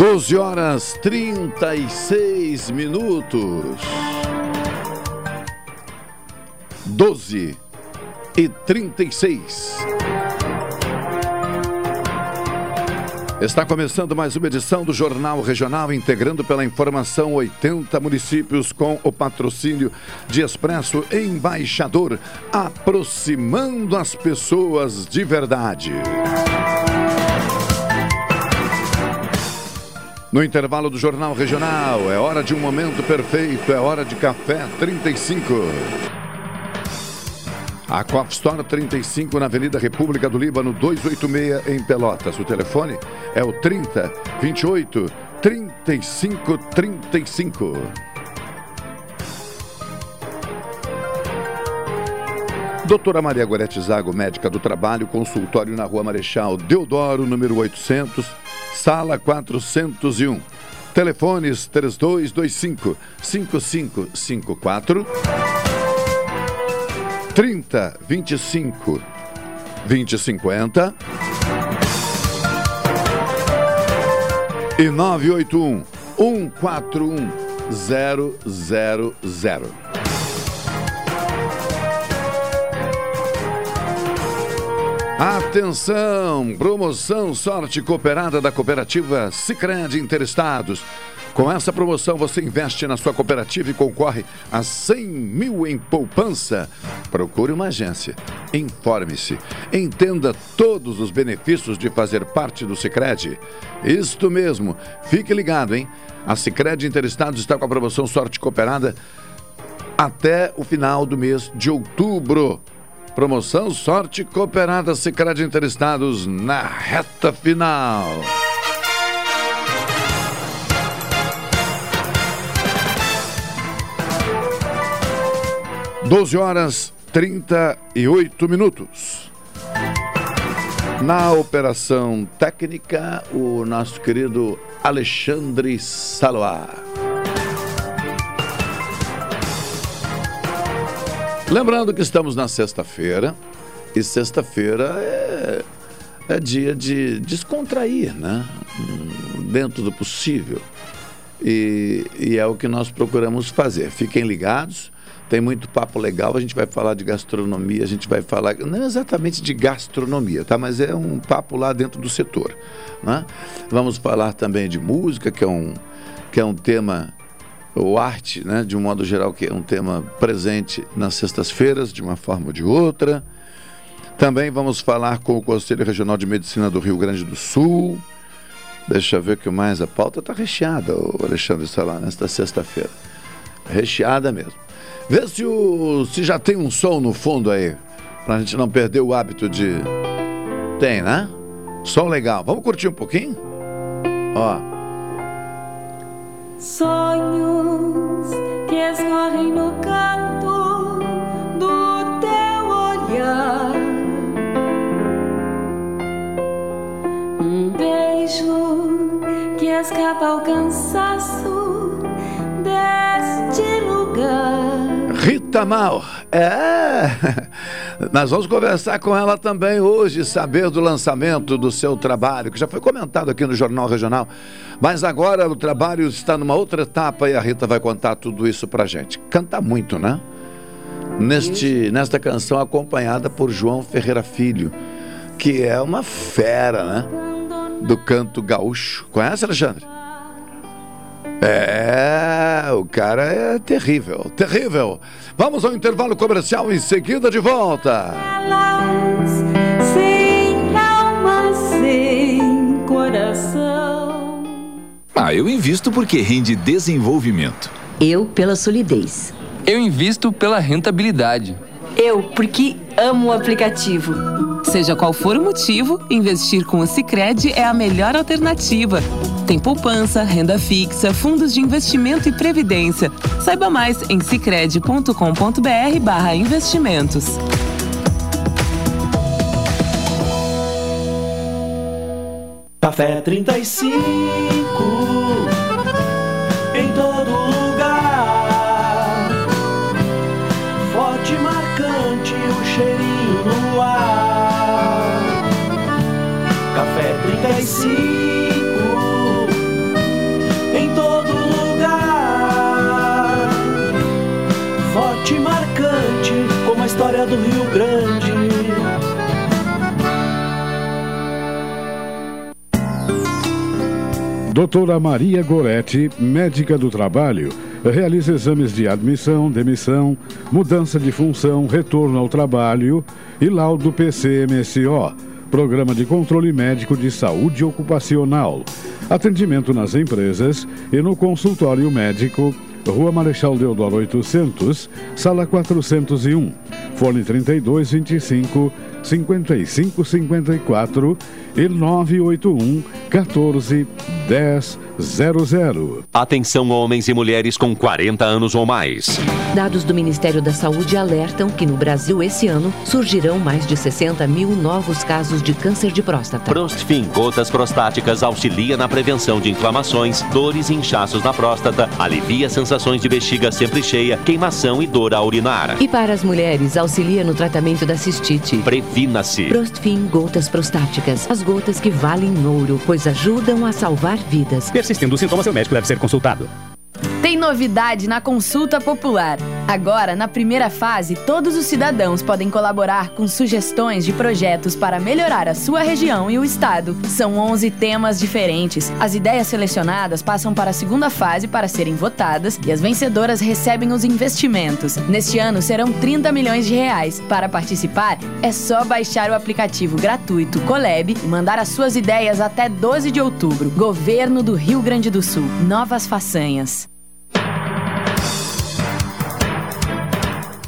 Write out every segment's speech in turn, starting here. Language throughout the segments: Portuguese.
12 horas 36 minutos. 12 e 36. Está começando mais uma edição do Jornal Regional, integrando pela informação 80 municípios com o patrocínio de Expresso Embaixador, aproximando as pessoas de verdade. No intervalo do Jornal Regional, é hora de um momento perfeito, é hora de café 35. A Coff Store 35 na Avenida República do Líbano 286 em Pelotas. O telefone é o 30 28 35 35. Doutora Maria Gorete Zago, médica do trabalho, consultório na Rua Marechal Deodoro, número 800, sala 401. Telefones 3225 5554 30 25 2050 e 981 141 000. Atenção! Promoção Sorte Cooperada da Cooperativa Sicredi Interestados. Com essa promoção, você investe na sua cooperativa e concorre a 100 mil em poupança. Procure uma agência, informe-se, entenda todos os benefícios de fazer parte do Sicredi. Isto mesmo, fique ligado, hein? A Sicredi Interestados está com a promoção Sorte Cooperada até o final do mês de outubro. Promoção Sorte Cooperada Sicredi Interestados na reta final. 12 horas 38 minutos. Na operação técnica, o nosso querido Alexandre Saloá. Lembrando que estamos na sexta-feira, e sexta-feira é, é dia de descontrair, né? Dentro do possível. E, e é o que nós procuramos fazer. Fiquem ligados tem muito papo legal, a gente vai falar de gastronomia, a gente vai falar, não exatamente de gastronomia, tá? Mas é um papo lá dentro do setor, né? Vamos falar também de música, que é um, que é um tema, ou arte, né? De um modo geral, que é um tema presente nas sextas-feiras, de uma forma ou de outra. Também vamos falar com o Conselho Regional de Medicina do Rio Grande do Sul. Deixa eu ver que mais. A pauta está recheada, o Alexandre está lá nesta sexta-feira. Recheada mesmo. Vê se, o, se já tem um som no fundo aí, pra gente não perder o hábito de. Tem, né? Som legal. Vamos curtir um pouquinho? Ó. Sonhos que escorrem no canto do teu olhar. Um beijo que escapa ao cansaço deste lugar. Rita Mal, é. Nós vamos conversar com ela também hoje, saber do lançamento do seu trabalho, que já foi comentado aqui no Jornal Regional. Mas agora o trabalho está numa outra etapa e a Rita vai contar tudo isso pra gente. Canta muito, né? Neste, nesta canção acompanhada por João Ferreira Filho, que é uma fera, né? Do canto gaúcho. Conhece, Alexandre? É, o cara é terrível, terrível. Vamos ao intervalo comercial em seguida de volta. Sem alma, sem coração. Ah, eu invisto porque rende desenvolvimento. Eu pela solidez. Eu invisto pela rentabilidade. Eu, porque amo o aplicativo. Seja qual for o motivo, investir com o Sicredi é a melhor alternativa. Tem poupança, renda fixa, fundos de investimento e previdência. Saiba mais em sicredi.com.br/barra investimentos. Café 35 Doutora Maria Goretti, médica do trabalho, realiza exames de admissão, demissão, mudança de função, retorno ao trabalho e laudo PCMSO, Programa de Controle Médico de Saúde Ocupacional. Atendimento nas empresas e no consultório médico, Rua Marechal Deodoro 800, Sala 401, Fone 3225 5554 e 981 14 10 00. Atenção homens e mulheres com 40 anos ou mais. Dados do Ministério da Saúde alertam que no Brasil esse ano surgirão mais de 60 mil novos casos de câncer de próstata. Prostfin Gotas Prostáticas auxilia na prevenção de inflamações, dores e inchaços na próstata, alivia sensações de bexiga sempre cheia, queimação e dor ao urinar. E para as mulheres, auxilia no tratamento da cistite. Previna-se. Prostfin Gotas Prostáticas. As gotas que valem ouro, pois ajudam a salvar vidas. Persistindo os sintomas, seu médico deve ser consultado. Tem novidade na consulta popular. Agora, na primeira fase, todos os cidadãos podem colaborar com sugestões de projetos para melhorar a sua região e o estado. São 11 temas diferentes. As ideias selecionadas passam para a segunda fase para serem votadas e as vencedoras recebem os investimentos. Neste ano serão 30 milhões de reais. Para participar, é só baixar o aplicativo gratuito Coleb e mandar as suas ideias até 12 de outubro. Governo do Rio Grande do Sul. Novas façanhas.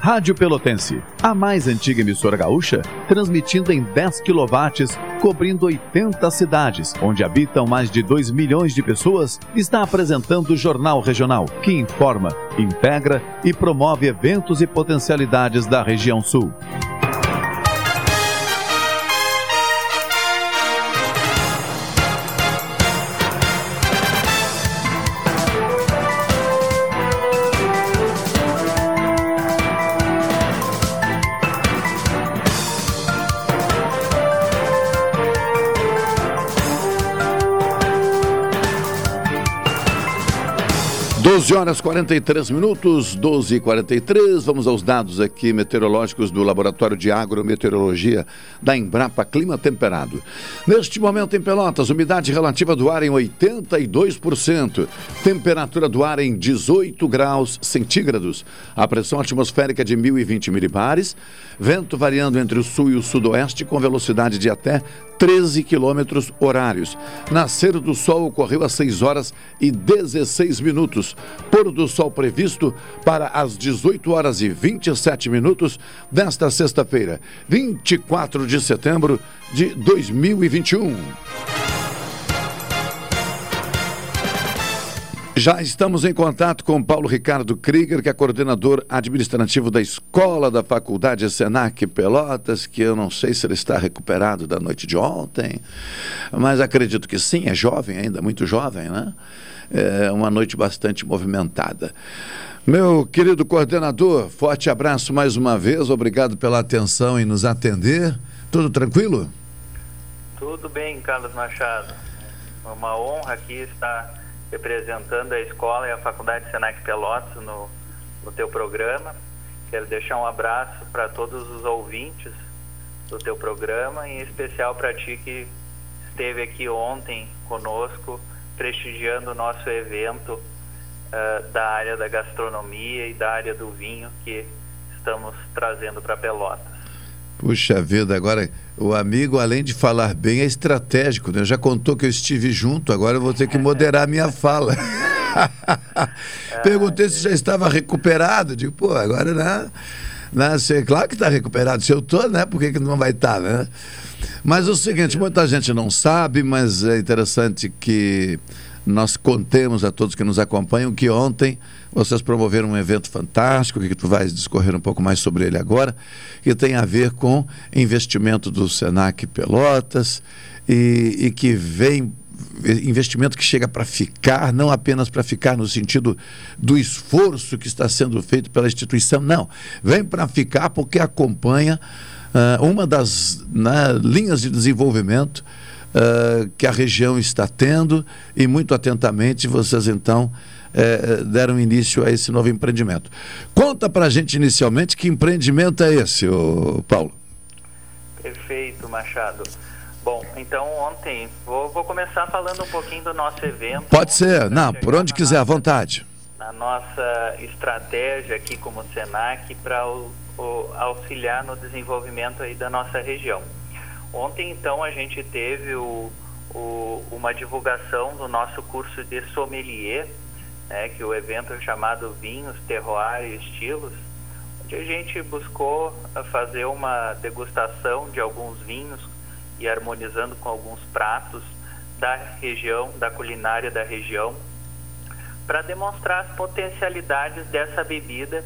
Rádio Pelotense, a mais antiga emissora gaúcha, transmitindo em 10 kW, cobrindo 80 cidades, onde habitam mais de 2 milhões de pessoas, está apresentando o Jornal Regional, que informa, integra e promove eventos e potencialidades da região sul. Doze horas 43 minutos, 12 e 43 Vamos aos dados aqui meteorológicos do Laboratório de Agrometeorologia da Embrapa Clima Temperado. Neste momento em Pelotas, umidade relativa do ar em 82%, temperatura do ar em 18 graus centígrados, a pressão atmosférica de 1020 milibares, vento variando entre o sul e o sudoeste com velocidade de até 13 quilômetros horários. Nascer do sol ocorreu às 6 horas e 16 minutos. Pôr do sol previsto para as 18 horas e 27 minutos desta sexta-feira, 24 de setembro de 2021. Já estamos em contato com Paulo Ricardo Krieger, que é coordenador administrativo da Escola da Faculdade Senac Pelotas, que eu não sei se ele está recuperado da noite de ontem, mas acredito que sim, é jovem ainda, muito jovem, né? É uma noite bastante movimentada. Meu querido coordenador, forte abraço mais uma vez, obrigado pela atenção em nos atender. Tudo tranquilo? Tudo bem, Carlos Machado. Uma honra aqui estar representando a escola e a Faculdade Senac Pelotas no, no teu programa. Quero deixar um abraço para todos os ouvintes do teu programa, em especial para ti que esteve aqui ontem conosco, prestigiando o nosso evento uh, da área da gastronomia e da área do vinho que estamos trazendo para Pelotas. Puxa vida, agora o amigo, além de falar bem, é estratégico, né? Já contou que eu estive junto, agora eu vou ter que moderar minha fala. Perguntei se já estava recuperado. Digo, pô, agora, né? né se, claro que está recuperado. Se eu estou, né? Por que, que não vai estar, tá, né? Mas o seguinte, muita gente não sabe, mas é interessante que nós contemos a todos que nos acompanham que ontem vocês promoveram um evento fantástico, que tu vais discorrer um pouco mais sobre ele agora, que tem a ver com investimento do Senac Pelotas e, e que vem investimento que chega para ficar, não apenas para ficar no sentido do esforço que está sendo feito pela instituição, não. Vem para ficar porque acompanha uh, uma das né, linhas de desenvolvimento uh, que a região está tendo e muito atentamente vocês então eh, deram início a esse novo empreendimento. Conta para a gente inicialmente que empreendimento é esse, ô Paulo. Perfeito, Machado. Bom, então ontem, vou, vou começar falando um pouquinho do nosso evento. Pode ser, não, por onde quiser, à vontade. Na nossa estratégia aqui como Senac para auxiliar no desenvolvimento aí da nossa região. Ontem, então, a gente teve o, o, uma divulgação do nosso curso de sommelier, né, que o evento é chamado Vinhos, Terroir e Estilos, onde a gente buscou fazer uma degustação de alguns vinhos e harmonizando com alguns pratos da região, da culinária da região, para demonstrar as potencialidades dessa bebida,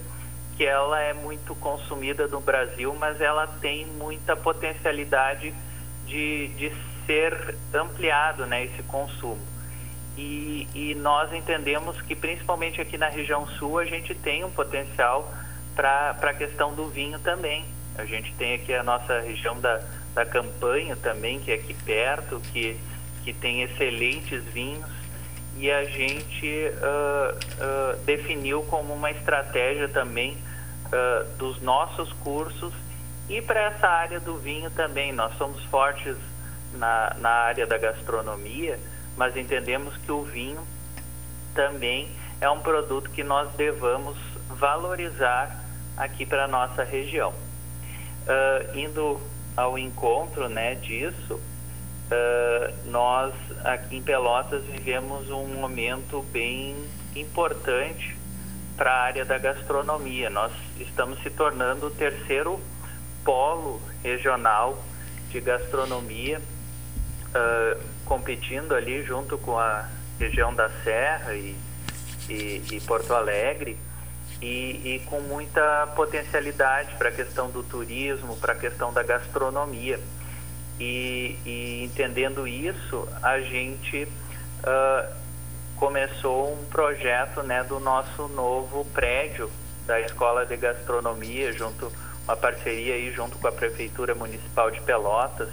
que ela é muito consumida no Brasil, mas ela tem muita potencialidade de, de ser ampliado né, esse consumo. E, e nós entendemos que, principalmente aqui na região sul, a gente tem um potencial para a questão do vinho também. A gente tem aqui a nossa região da, da Campanha também, que é aqui perto, que, que tem excelentes vinhos, e a gente uh, uh, definiu como uma estratégia também uh, dos nossos cursos e para essa área do vinho também. Nós somos fortes na, na área da gastronomia, mas entendemos que o vinho também é um produto que nós devamos valorizar aqui para a nossa região. indo ao encontro né, disso, uh, nós aqui em Pelotas vivemos um momento bem importante para a área da gastronomia. Nós estamos se tornando o terceiro polo regional de gastronomia, uh, competindo ali junto com a região da Serra e, e, e Porto Alegre e, e com muita potencialidade para a questão do turismo, para a questão da gastronomia. E, entendendo isso, a gente uh, começou um projeto né, do nosso novo prédio da Escola de Gastronomia, junto uma parceria aí junto com a Prefeitura Municipal de Pelotas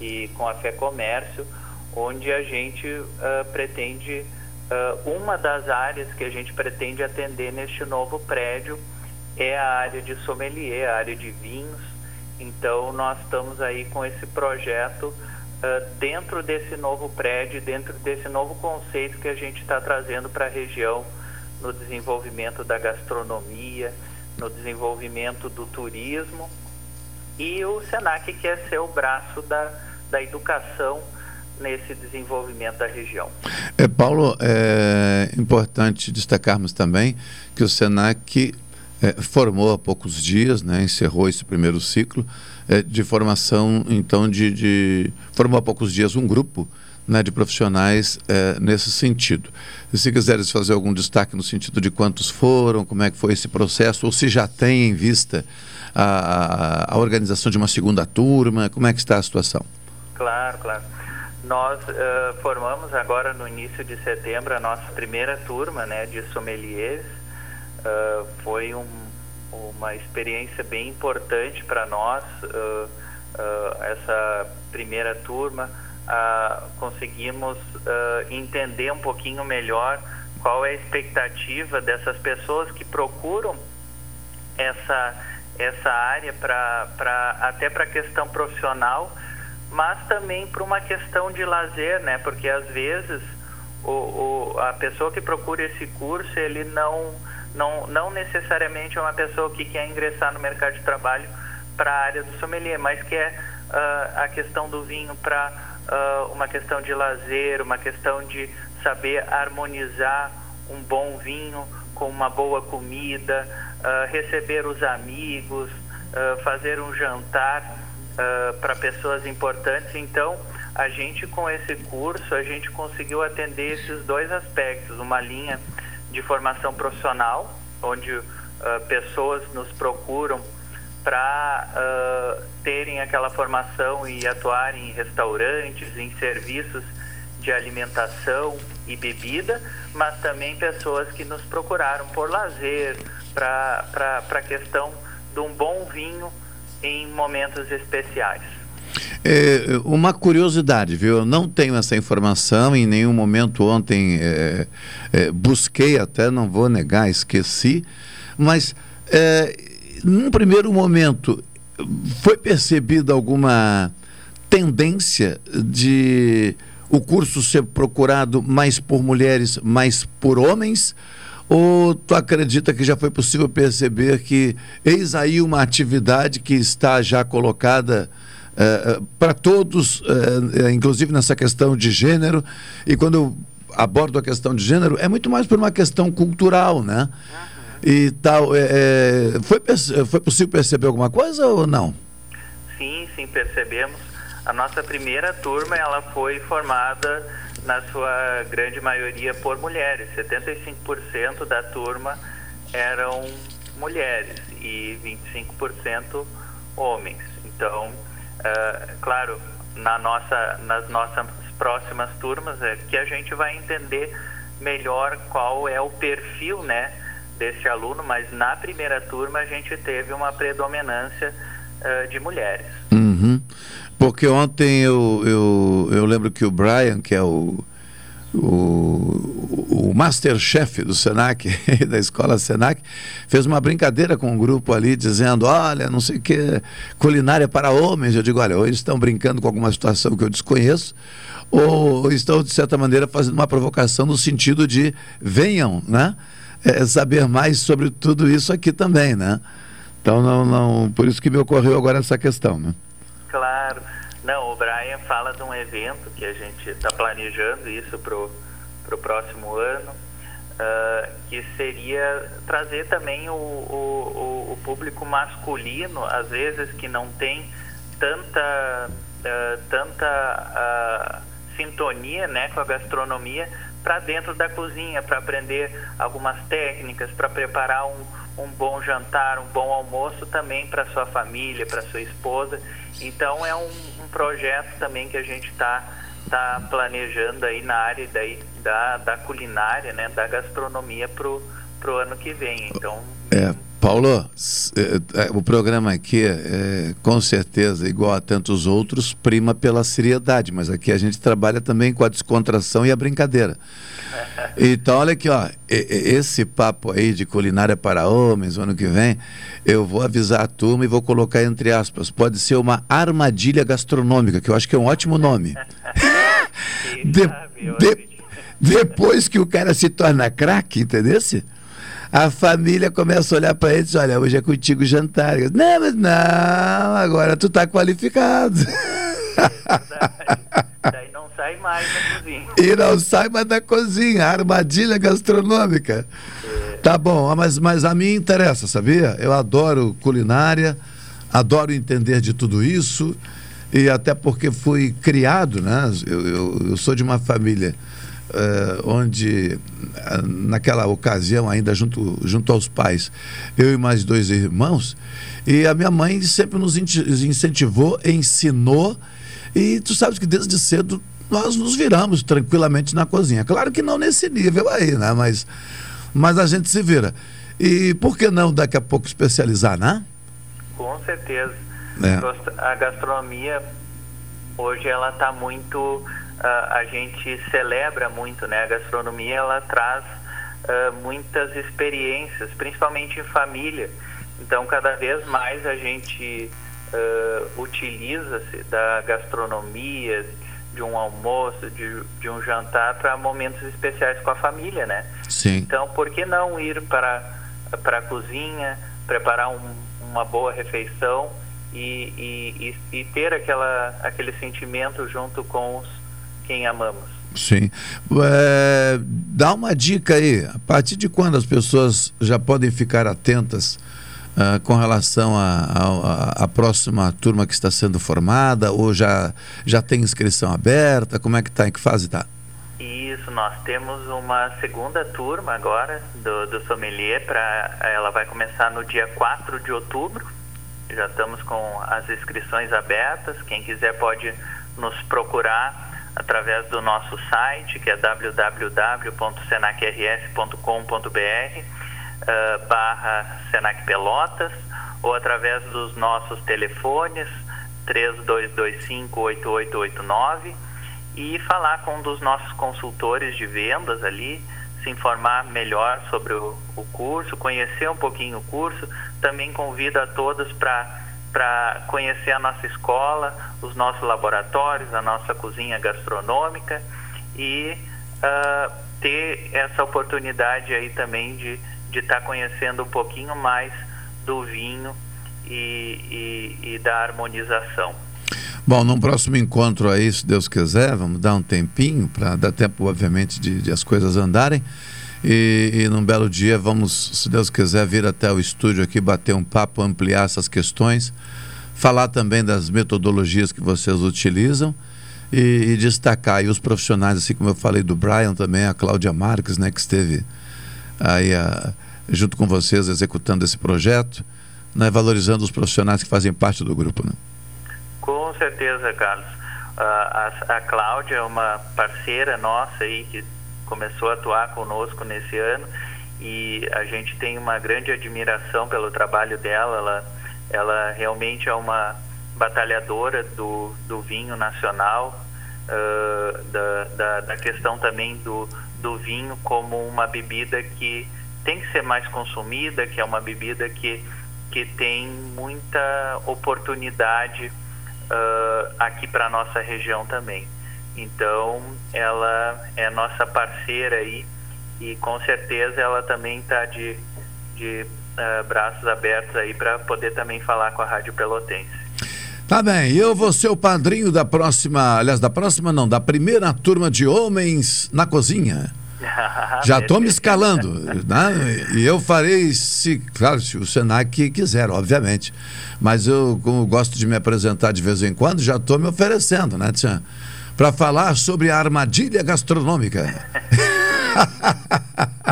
e com a Fé Comércio, onde a gente uh, pretende Uh, uma das áreas que a gente pretende atender neste novo prédio é a área de sommelier, a área de vinhos. Então, nós estamos aí com esse projeto dentro desse novo prédio, dentro desse novo conceito que a gente está trazendo para a região no desenvolvimento da gastronomia, no desenvolvimento do turismo. E o SENAC quer ser o braço da, da educação nesse desenvolvimento da região. É, Paulo, é importante destacarmos também que o SENAC é, formou há poucos dias, né, encerrou esse primeiro ciclo é, de formação, então, de, de, formou há poucos dias um grupo né, de profissionais é, nesse sentido. Se quiseres fazer algum destaque no sentido de quantos foram, como é que foi esse processo, ou se já tem em vista a, a organização de uma segunda turma, como é que está a situação? Claro, claro. Nós uh, formamos agora no início de setembro a nossa primeira turma né, de sommeliers. Uh, foi um, uma experiência bem importante para nós, uh, essa primeira turma. conseguimos entender um pouquinho melhor qual é a expectativa dessas pessoas que procuram essa, essa área para até para a questão profissional mas também para uma questão de lazer, né? Porque às vezes o, o, a pessoa que procura esse curso, ele não, não, não necessariamente é uma pessoa que quer ingressar no mercado de trabalho para a área do sommelier, mas quer uh, a questão do vinho para uh, uma questão de lazer, uma questão de saber harmonizar um bom vinho com uma boa comida, uh, receber os amigos, fazer um jantar para pessoas importantes. Então, a gente com esse curso, a gente conseguiu atender esses dois aspectos, uma linha de formação profissional, onde uh, pessoas nos procuram para uh, terem aquela formação e atuarem em restaurantes, em serviços de alimentação e bebida, mas também pessoas que nos procuraram por lazer, para a questão de um bom vinho em momentos especiais. É, uma curiosidade, viu? Eu não tenho essa informação, em nenhum momento ontem é, é, busquei, até não vou negar, esqueci, mas é, num primeiro momento foi percebida alguma tendência de o curso ser procurado mais por mulheres, mais por homens? Ou tu acredita que já foi possível perceber que eis aí uma atividade que está já colocada uh, para todos, uh, inclusive nessa questão de gênero, e quando eu abordo a questão de gênero, é muito mais por uma questão cultural, né? E tal. É, foi, foi possível perceber alguma coisa ou não? Sim, sim, percebemos. A nossa primeira turma ela foi formada na sua grande maioria por mulheres. 75% da turma eram mulheres e 25% homens. Então, uh, claro, na nossa, nas nossas próximas turmas é que a gente vai entender melhor qual é o perfil, né, desse aluno, mas na primeira turma a gente teve uma predominância uh, de mulheres. Uhum. Porque ontem eu, eu, eu lembro que o Brian, que é o, o, o Masterchef do Senac, da escola Senac, fez uma brincadeira com um grupo ali, dizendo: olha, não sei o que, culinária para homens. Eu digo: olha, ou eles estão brincando com alguma situação que eu desconheço, ou estão, de certa maneira, fazendo uma provocação no sentido de venham, né? É, saber mais sobre tudo isso aqui também, né? Então, não, não, por isso que me ocorreu agora essa questão, né? Claro. Não, o Brian fala de um evento que a gente está planejando isso para o próximo ano, uh, que seria trazer também o, o, o, público masculino, às vezes que não tem tanta, uh, tanta uh, sintonia né, com a gastronomia, para dentro da cozinha, para aprender algumas técnicas, para preparar um, um bom jantar, um bom almoço também para sua família, para sua esposa. Então é um, um, projeto também que a gente está tá planejando aí na área daí, da, da culinária, né, da gastronomia pro, pro ano que vem. Então é. Paulo, é, é, o programa aqui, é, com certeza, igual a tantos outros, prima pela seriedade, mas aqui a gente trabalha também com a descontração e a brincadeira. Então, olha aqui, ó, esse papo aí de culinária para homens, ano que vem, eu vou avisar a turma e vou colocar entre aspas, pode ser uma armadilha gastronômica, que eu acho que é um ótimo nome. de, de, depois que o cara se torna craque, entendeu? A família começa a olhar para ele e diz, olha, hoje é contigo jantar. Digo, não, mas não, agora tu tá qualificado. Daí não sai mais da cozinha. E não sai mais da cozinha, armadilha gastronômica. É. Tá bom, mas, mas a mim interessa, sabia? Eu adoro culinária, adoro entender de tudo isso, e até porque fui criado, né? eu, eu, eu sou de uma família uh, onde, uh, naquela ocasião, ainda junto, junto aos pais, eu e mais dois irmãos, e a minha mãe sempre nos incentivou, ensinou, e tu sabes que desde cedo nós nos viramos tranquilamente na cozinha. Claro que não nesse nível aí, né? Mas, mas a gente se vira. E por que não daqui a pouco especializar, né? Com certeza. É. A gastronomia hoje ela está muito uh, a gente celebra muito, né? A gastronomia ela traz uh, muitas experiências, principalmente em família. Então, cada vez mais a gente uh, utiliza-se da gastronomia, de um almoço, de, de um jantar para momentos especiais com a família, né? Sim. Então, por que não ir para para a cozinha, preparar um, uma boa refeição e, e, e, ter aquela, aquele sentimento junto com os, quem amamos. Sim. É, dá uma dica aí. A partir de quando as pessoas já podem ficar atentas uh, com relação à próxima turma que está sendo formada? Ou já, já tem inscrição aberta? Como é que está? Em que fase está? Isso, nós temos uma segunda turma agora do, do sommelier. Pra, ela vai começar no dia 4 de outubro. Já estamos com as inscrições abertas. Quem quiser pode nos procurar através do nosso site, que é www.senacrs.com.br uh, barra Senac Pelotas, ou através dos nossos telefones 3225-8889 e falar com um dos nossos consultores de vendas ali, se informar melhor sobre o, o curso, conhecer um pouquinho o curso. Também convido a todos para conhecer a nossa escola, os nossos laboratórios, a nossa cozinha gastronômica e uh, ter essa oportunidade aí também de estar tá conhecendo um pouquinho mais do vinho e, e, e da harmonização. Bom, num próximo encontro aí, se Deus quiser, vamos dar um tempinho para dar tempo, obviamente, de, de, as coisas andarem. E, e num belo dia vamos, se Deus quiser, vir até o estúdio aqui, bater um papo, ampliar essas questões, falar também das metodologias que vocês utilizam e, e destacar aí os profissionais, assim como eu falei do Brian também, a Cláudia Marques, né, que esteve aí a, junto com vocês executando esse projeto, né, valorizando os profissionais que fazem parte do grupo. Né? Com certeza, Carlos. Uh, a, a Cláudia é uma parceira nossa aí que começou a atuar conosco nesse ano e a gente tem uma grande admiração pelo trabalho dela. Ela, ela realmente é uma batalhadora do, do vinho nacional, uh, da, da, da, questão também do, do vinho como uma bebida que tem que ser mais consumida, que é uma bebida que, que tem muita oportunidade uh, aqui para a nossa região também. Então, ela é nossa parceira aí e com certeza ela também está de, de uh, braços abertos aí para poder também falar com a Rádio Pelotense. Tá bem, eu vou ser o padrinho da próxima, aliás, da próxima não, da primeira turma de homens na cozinha. Já estou me escalando, né? E eu farei, se, claro, se o Senac quiser, obviamente. Mas eu, como gosto de me apresentar de vez em quando, já estou me oferecendo, né, Tia? Para falar sobre a armadilha gastronômica.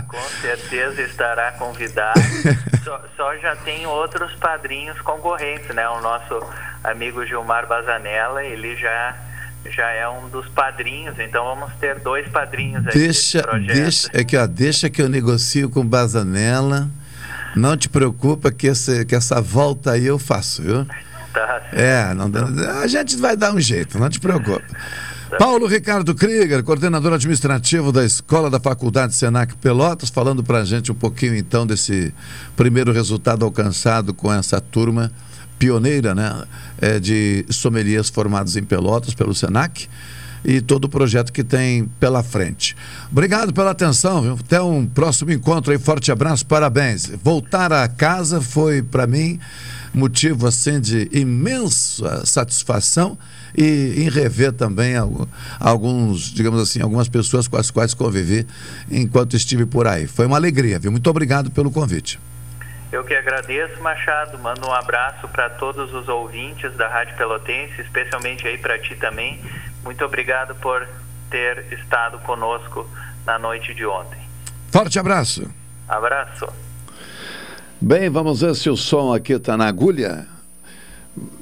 Com certeza estará convidado. Só, só, já tem outros padrinhos concorrentes, né? O nosso amigo Gilmar Bazanella, ele já já é um dos padrinhos, então vamos ter dois padrinhos aí deixa, deixa, é que, ó, deixa que eu negocio com Bazanella. Não te preocupa que, esse, que essa volta aí eu faço, viu? Tá. É, não, a gente vai dar um jeito, não te preocupa. Paulo Ricardo Krieger, coordenador administrativo da Escola da Faculdade Senac Pelotas, falando para a gente um pouquinho então desse primeiro resultado alcançado com essa turma pioneira né, é, de sommeliers formados em Pelotas pelo Senac e todo o projeto que tem pela frente. Obrigado pela atenção, viu? até um próximo encontro aí, forte abraço, parabéns. Voltar a casa foi para mim motivo assim de imensa satisfação e em rever também alguns, digamos assim, algumas pessoas com as quais convivi enquanto estive por aí. Foi uma alegria, viu? Muito obrigado pelo convite. Eu que agradeço, Machado. Mando um abraço para todos os ouvintes da Rádio Pelotense, especialmente aí para ti também. Muito obrigado por ter estado conosco na noite de ontem. Forte abraço. Abraço. Bem, vamos ver se o som aqui está na agulha.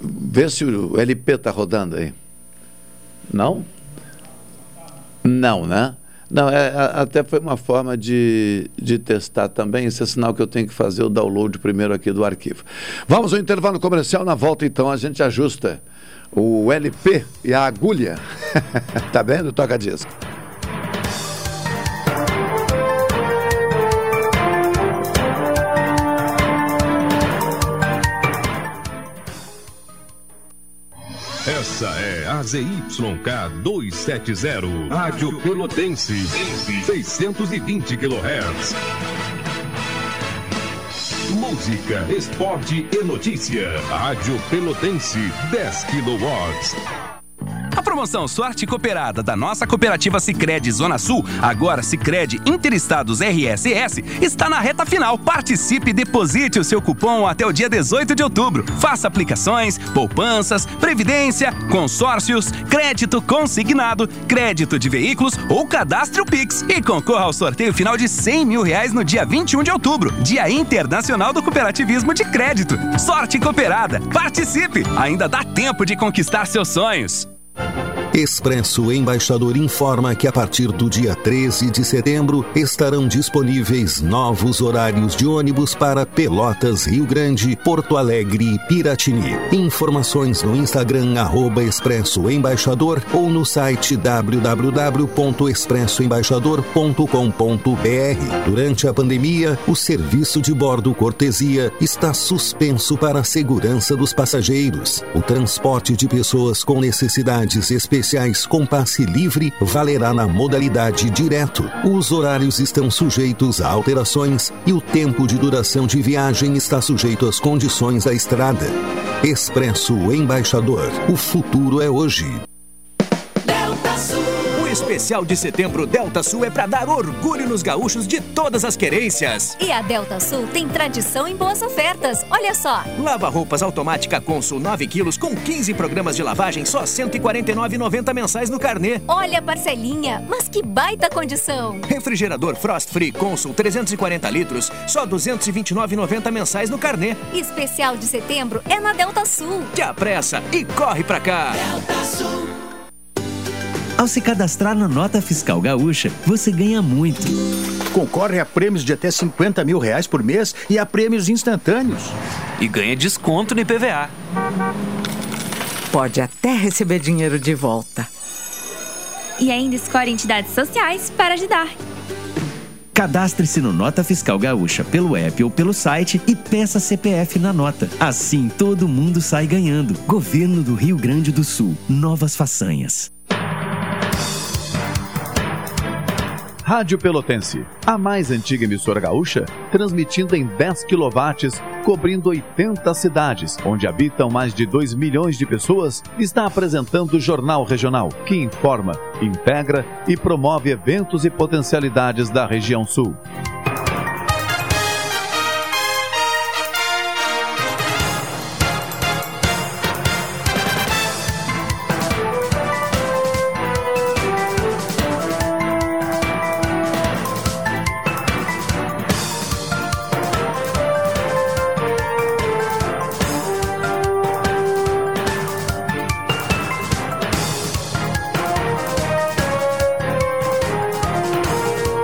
Vê se o LP está rodando aí. Não? Não, né? Não, é, até foi uma forma de, de testar também. Esse é sinal que eu tenho que fazer o download primeiro aqui do arquivo. Vamos ao intervalo comercial. Na volta, então, a gente ajusta o LP e a agulha. tá vendo? Toca disco. Essa é a ZYK 270, Rádio Pelotense, 620 kHz. Música, esporte e notícia. Rádio Pelotense, 10 kW. A promoção Sorte Cooperada da nossa cooperativa Sicredi Zona Sul, agora Sicredi Interestados RSS, está na reta final. Participe e deposite o seu cupom até o dia 18 de outubro. Faça aplicações, poupanças, previdência, consórcios, crédito consignado, crédito de veículos ou cadastro Pix e concorra ao sorteio final de 100 mil reais no dia 21 de outubro, Dia Internacional do Cooperativismo de Crédito. Sorte Cooperada. Participe! Ainda dá tempo de conquistar seus sonhos. Expresso Embaixador informa que a partir do dia 13 de setembro estarão disponíveis novos horários de ônibus para Pelotas, Rio Grande, Porto Alegre e Piratini. Informações no Instagram arroba Expresso Embaixador ou no site www.expressoembaixador.com.br. Durante a pandemia, o serviço de bordo cortesia está suspenso para a segurança dos passageiros. O transporte de pessoas com necessidades especiais com passe livre valerá na modalidade direto. Os horários estão sujeitos a alterações e o tempo de duração de viagem está sujeito às condições da estrada. Expresso Embaixador. O futuro é hoje. Especial de setembro Delta Sul é para dar orgulho nos gaúchos de todas as querências. E a Delta Sul tem tradição em boas ofertas. Olha só. Lava roupas automática Consul 9 quilos com 15 programas de lavagem só R$ 149,90 mensais no carnê. Olha a parcelinha, mas que baita condição. Refrigerador Frost Free Consul 340 litros só R$ 229,90 mensais no carnê. Especial de setembro é na Delta Sul. Te apressa e corre pra cá. Delta Sul. Ao se cadastrar na Nota Fiscal Gaúcha, você ganha muito. Concorre a prêmios de até 50 mil reais por mês e a prêmios instantâneos. E ganha desconto no IPVA. Pode até receber dinheiro de volta. E ainda escolhe entidades sociais para ajudar. Cadastre-se no Nota Fiscal Gaúcha pelo app ou pelo site e peça CPF na nota. Assim todo mundo sai ganhando. Governo do Rio Grande do Sul. Novas façanhas. Rádio Pelotense, a mais antiga emissora gaúcha, transmitindo em 10 kW, cobrindo 80 cidades, onde habitam mais de 2 milhões de pessoas, está apresentando o Jornal Regional, que informa, integra e promove eventos e potencialidades da região sul.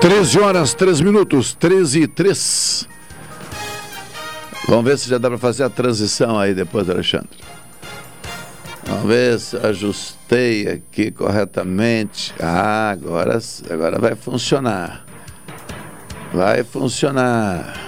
Treze horas, três minutos, 13 e 3. Vamos ver se já dá para fazer a transição aí depois, Alexandre. Vamos ver se ajustei aqui corretamente. Ah, agora, agora vai funcionar. Vai funcionar.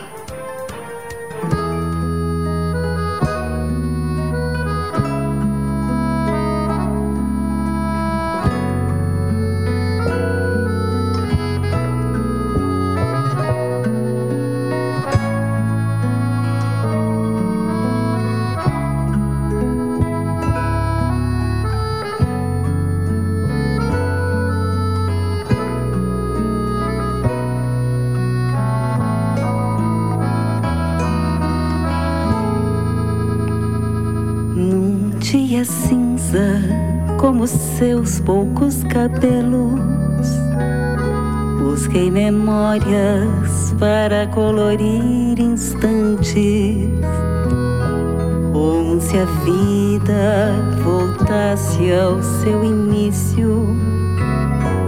Poucos cabelos, busquei memórias para colorir instantes. Como se a vida voltasse ao seu início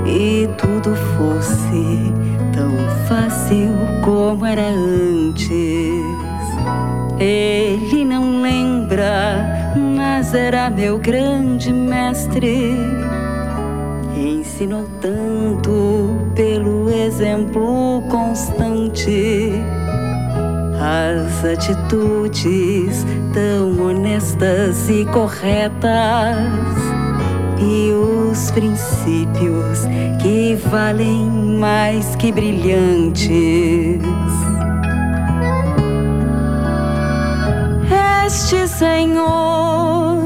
e tudo fosse tão fácil como era antes. Ele não lembra, mas era meu grande mestre. Exemplo constante. As atitudes tão honestas e corretas. E os princípios que valem mais que brilhantes. este Senhor,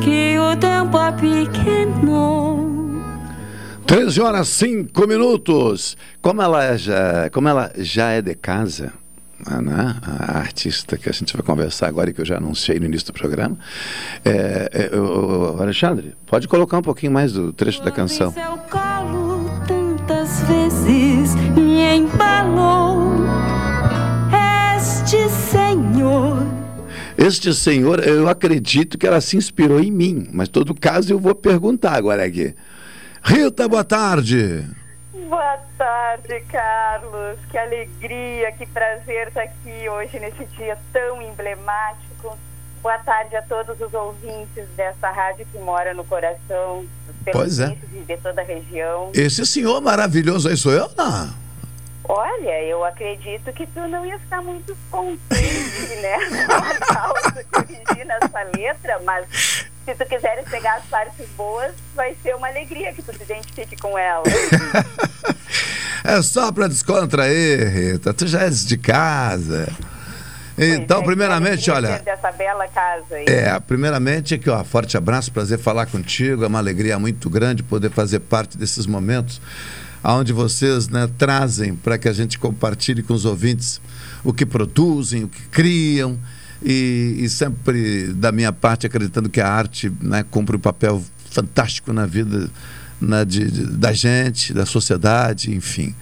que o tempo é pequeno. 13 horas 5 minutos. Como ela já, como ela já é de casa, né? a artista que a gente vai conversar agora e que eu já anunciei no início do programa. É, é, Alexandre, pode colocar um pouquinho mais do trecho da canção. Seu colo tantas vezes me embalou. Este Senhor Este senhor, eu acredito que ela se inspirou em mim, mas todo caso eu vou perguntar agora aqui. Rita, boa tarde. Boa tarde, Carlos. Que alegria, que prazer estar aqui hoje nesse dia tão emblemático. Boa tarde a todos os ouvintes dessa rádio que mora no coração Pois é. de toda a região. Esse senhor maravilhoso aí sou eu, não? Olha, eu acredito que tu não ia estar muito contente, né? Com a causa origina essa letra, mas se tu quiseres pegar as partes boas, vai ser uma alegria que tu se identifique com ela. É só pra descontrair, Rita. Tu já és de casa. Então, primeiramente, olha. Dessa bela casa aí. É, primeiramente aqui, ó, forte abraço, prazer falar contigo, é uma alegria muito grande poder fazer parte desses momentos onde vocês né, trazem para que a gente compartilhe com os ouvintes o que produzem, o que criam e, e sempre da minha parte acreditando que a arte né, cumpre um papel fantástico na vida né, de, de- da gente, da sociedade, enfim.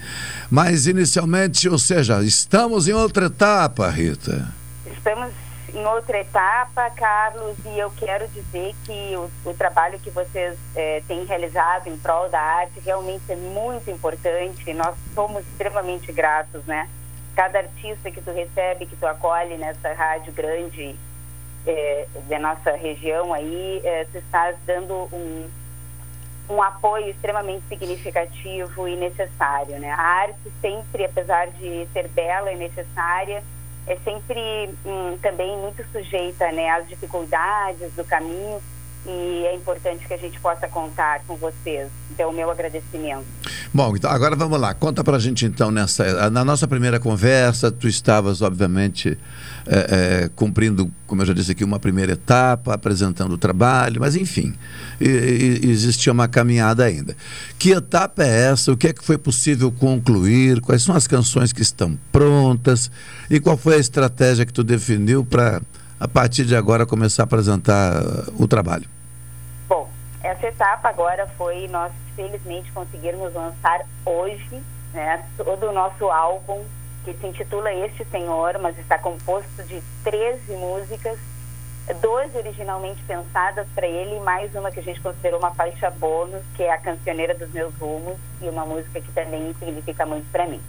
Mas inicialmente, ou seja, estamos em outra etapa, Rita. Estamos em outra etapa, Carlos, e eu quero dizer que o, o trabalho que vocês eh, têm realizado em prol da arte realmente é muito importante. Nós somos extremamente gratos, né? Cada artista que tu recebe, que tu acolhe nessa rádio grande eh, da nossa região aí, eh, tu estás dando um, um apoio extremamente significativo e necessário, né? A arte sempre, apesar de ser bela e necessária, é sempre hum, também muito sujeita, né, às dificuldades do caminho e é importante que a gente possa contar com vocês. Então, o meu agradecimento. Bom, então agora vamos lá. Conta pra gente então nessa na nossa primeira conversa, tu estavas obviamente é, é, cumprindo, como eu já disse aqui, uma primeira etapa, apresentando o trabalho, mas enfim, e- e- existia uma caminhada ainda. Que etapa é essa? O que é que foi possível concluir? Quais são as canções que estão prontas? E qual foi a estratégia que tu definiu para a partir de agora começar a apresentar uh, o trabalho? Bom, essa etapa agora foi nós felizmente conseguirmos lançar hoje, né, todo o nosso álbum que se intitula Este Senhor, mas está composto de 13 músicas, 12 originalmente pensadas para ele e mais uma que a gente considerou uma faixa bônus, que é a Cancioneira dos Meus Rumos e uma música que também significa muito para mim.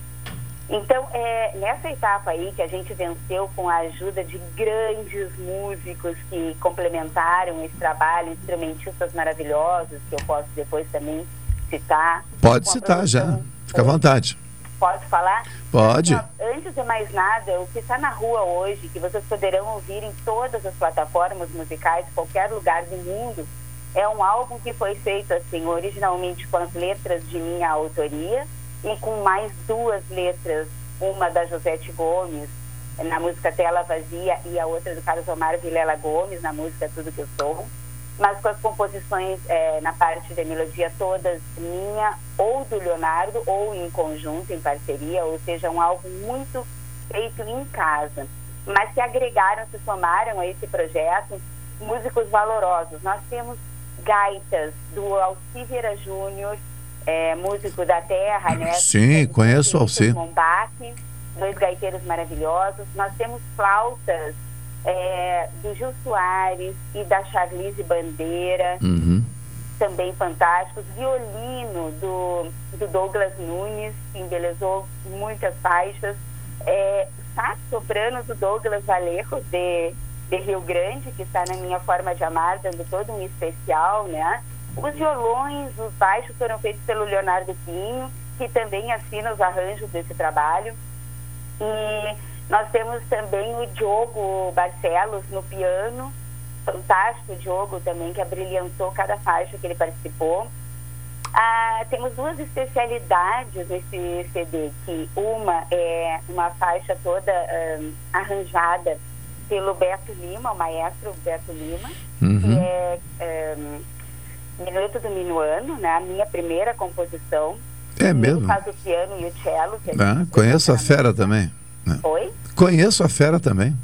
Então, é, nessa etapa aí que a gente venceu com a ajuda de grandes músicos que complementaram esse trabalho, instrumentistas maravilhosos, que eu posso depois também citar. Pode citar já, fica à vontade. Posso falar? Pode. Antes de mais nada, o que está na rua hoje, que vocês poderão ouvir em todas as plataformas musicais, qualquer lugar do mundo, é um álbum que foi feito assim, originalmente com as letras de minha autoria e com mais duas letras, uma da Josete Gomes, na música Tela Vazia, e a outra do Carlos Omar Vilela Gomes, na música Tudo Que Eu Sou, mas com as composições eh, na parte da melodia todas minha ou do Leonardo, ou em conjunto, em parceria, ou seja, um álbum muito feito em casa, mas que agregaram, se somaram a esse projeto músicos valorosos. Nós temos gaitas do Alci Vieira Júnior, eh, músico da terra, né? Sim, conheço o Alci. Mombaque, dois gaiteiros maravilhosos. Nós temos flautas é, do Gil Soares e da Charlize Bandeira, Uhum. também fantásticos. Violino do, do Douglas Nunes, que embelezou muitas faixas. É, soprano do Douglas Valerro, de, de Rio Grande, que está na minha forma de amar, dando todo um especial, né? Os violões, os baixos foram feitos pelo Leonardo Pinho, que também assina os arranjos desse trabalho. E nós temos também o Diogo Barcelos no piano, fantástico Diogo também, que abrilhantou cada faixa que ele participou. Ah, temos duas especialidades nesse CD, que uma é uma faixa toda ahn, arranjada pelo Beto Lima, o maestro Beto Lima, Uhum. que é ahn, Minuto do Minuano, né? a minha primeira composição. É mesmo? faz o piano e o cello. Ah, gente conheço a fera também. né? Oi? Conheço a fera também.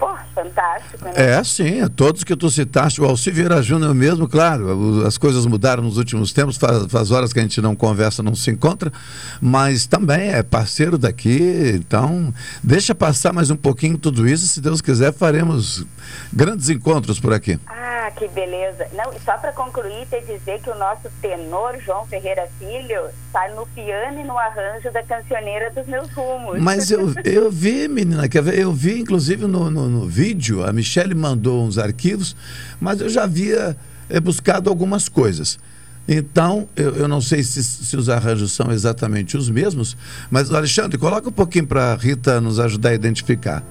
Pô, fantástico, né? É, sim, todos que tu citaste, o Alci Vieira Júnior mesmo, claro, as coisas mudaram nos últimos tempos, faz, faz horas que a gente não conversa, não se encontra, mas também é parceiro daqui, então deixa passar mais um pouquinho tudo isso, se Deus quiser faremos grandes encontros por aqui. Ah, que beleza. Não, só para concluir, te dizer que o nosso tenor João Ferreira Filho está no piano e no arranjo da cancioneira dos meus rumos. Mas eu, eu vi, menina? Eu vi, inclusive, no, no, no vídeo, a Michelle mandou uns arquivos, mas eu já havia eh, buscado algumas coisas. Então, eu, eu não sei se, se os arranjos são exatamente os mesmos, mas, Alexandre, coloca um pouquinho para a Rita nos ajudar a identificar.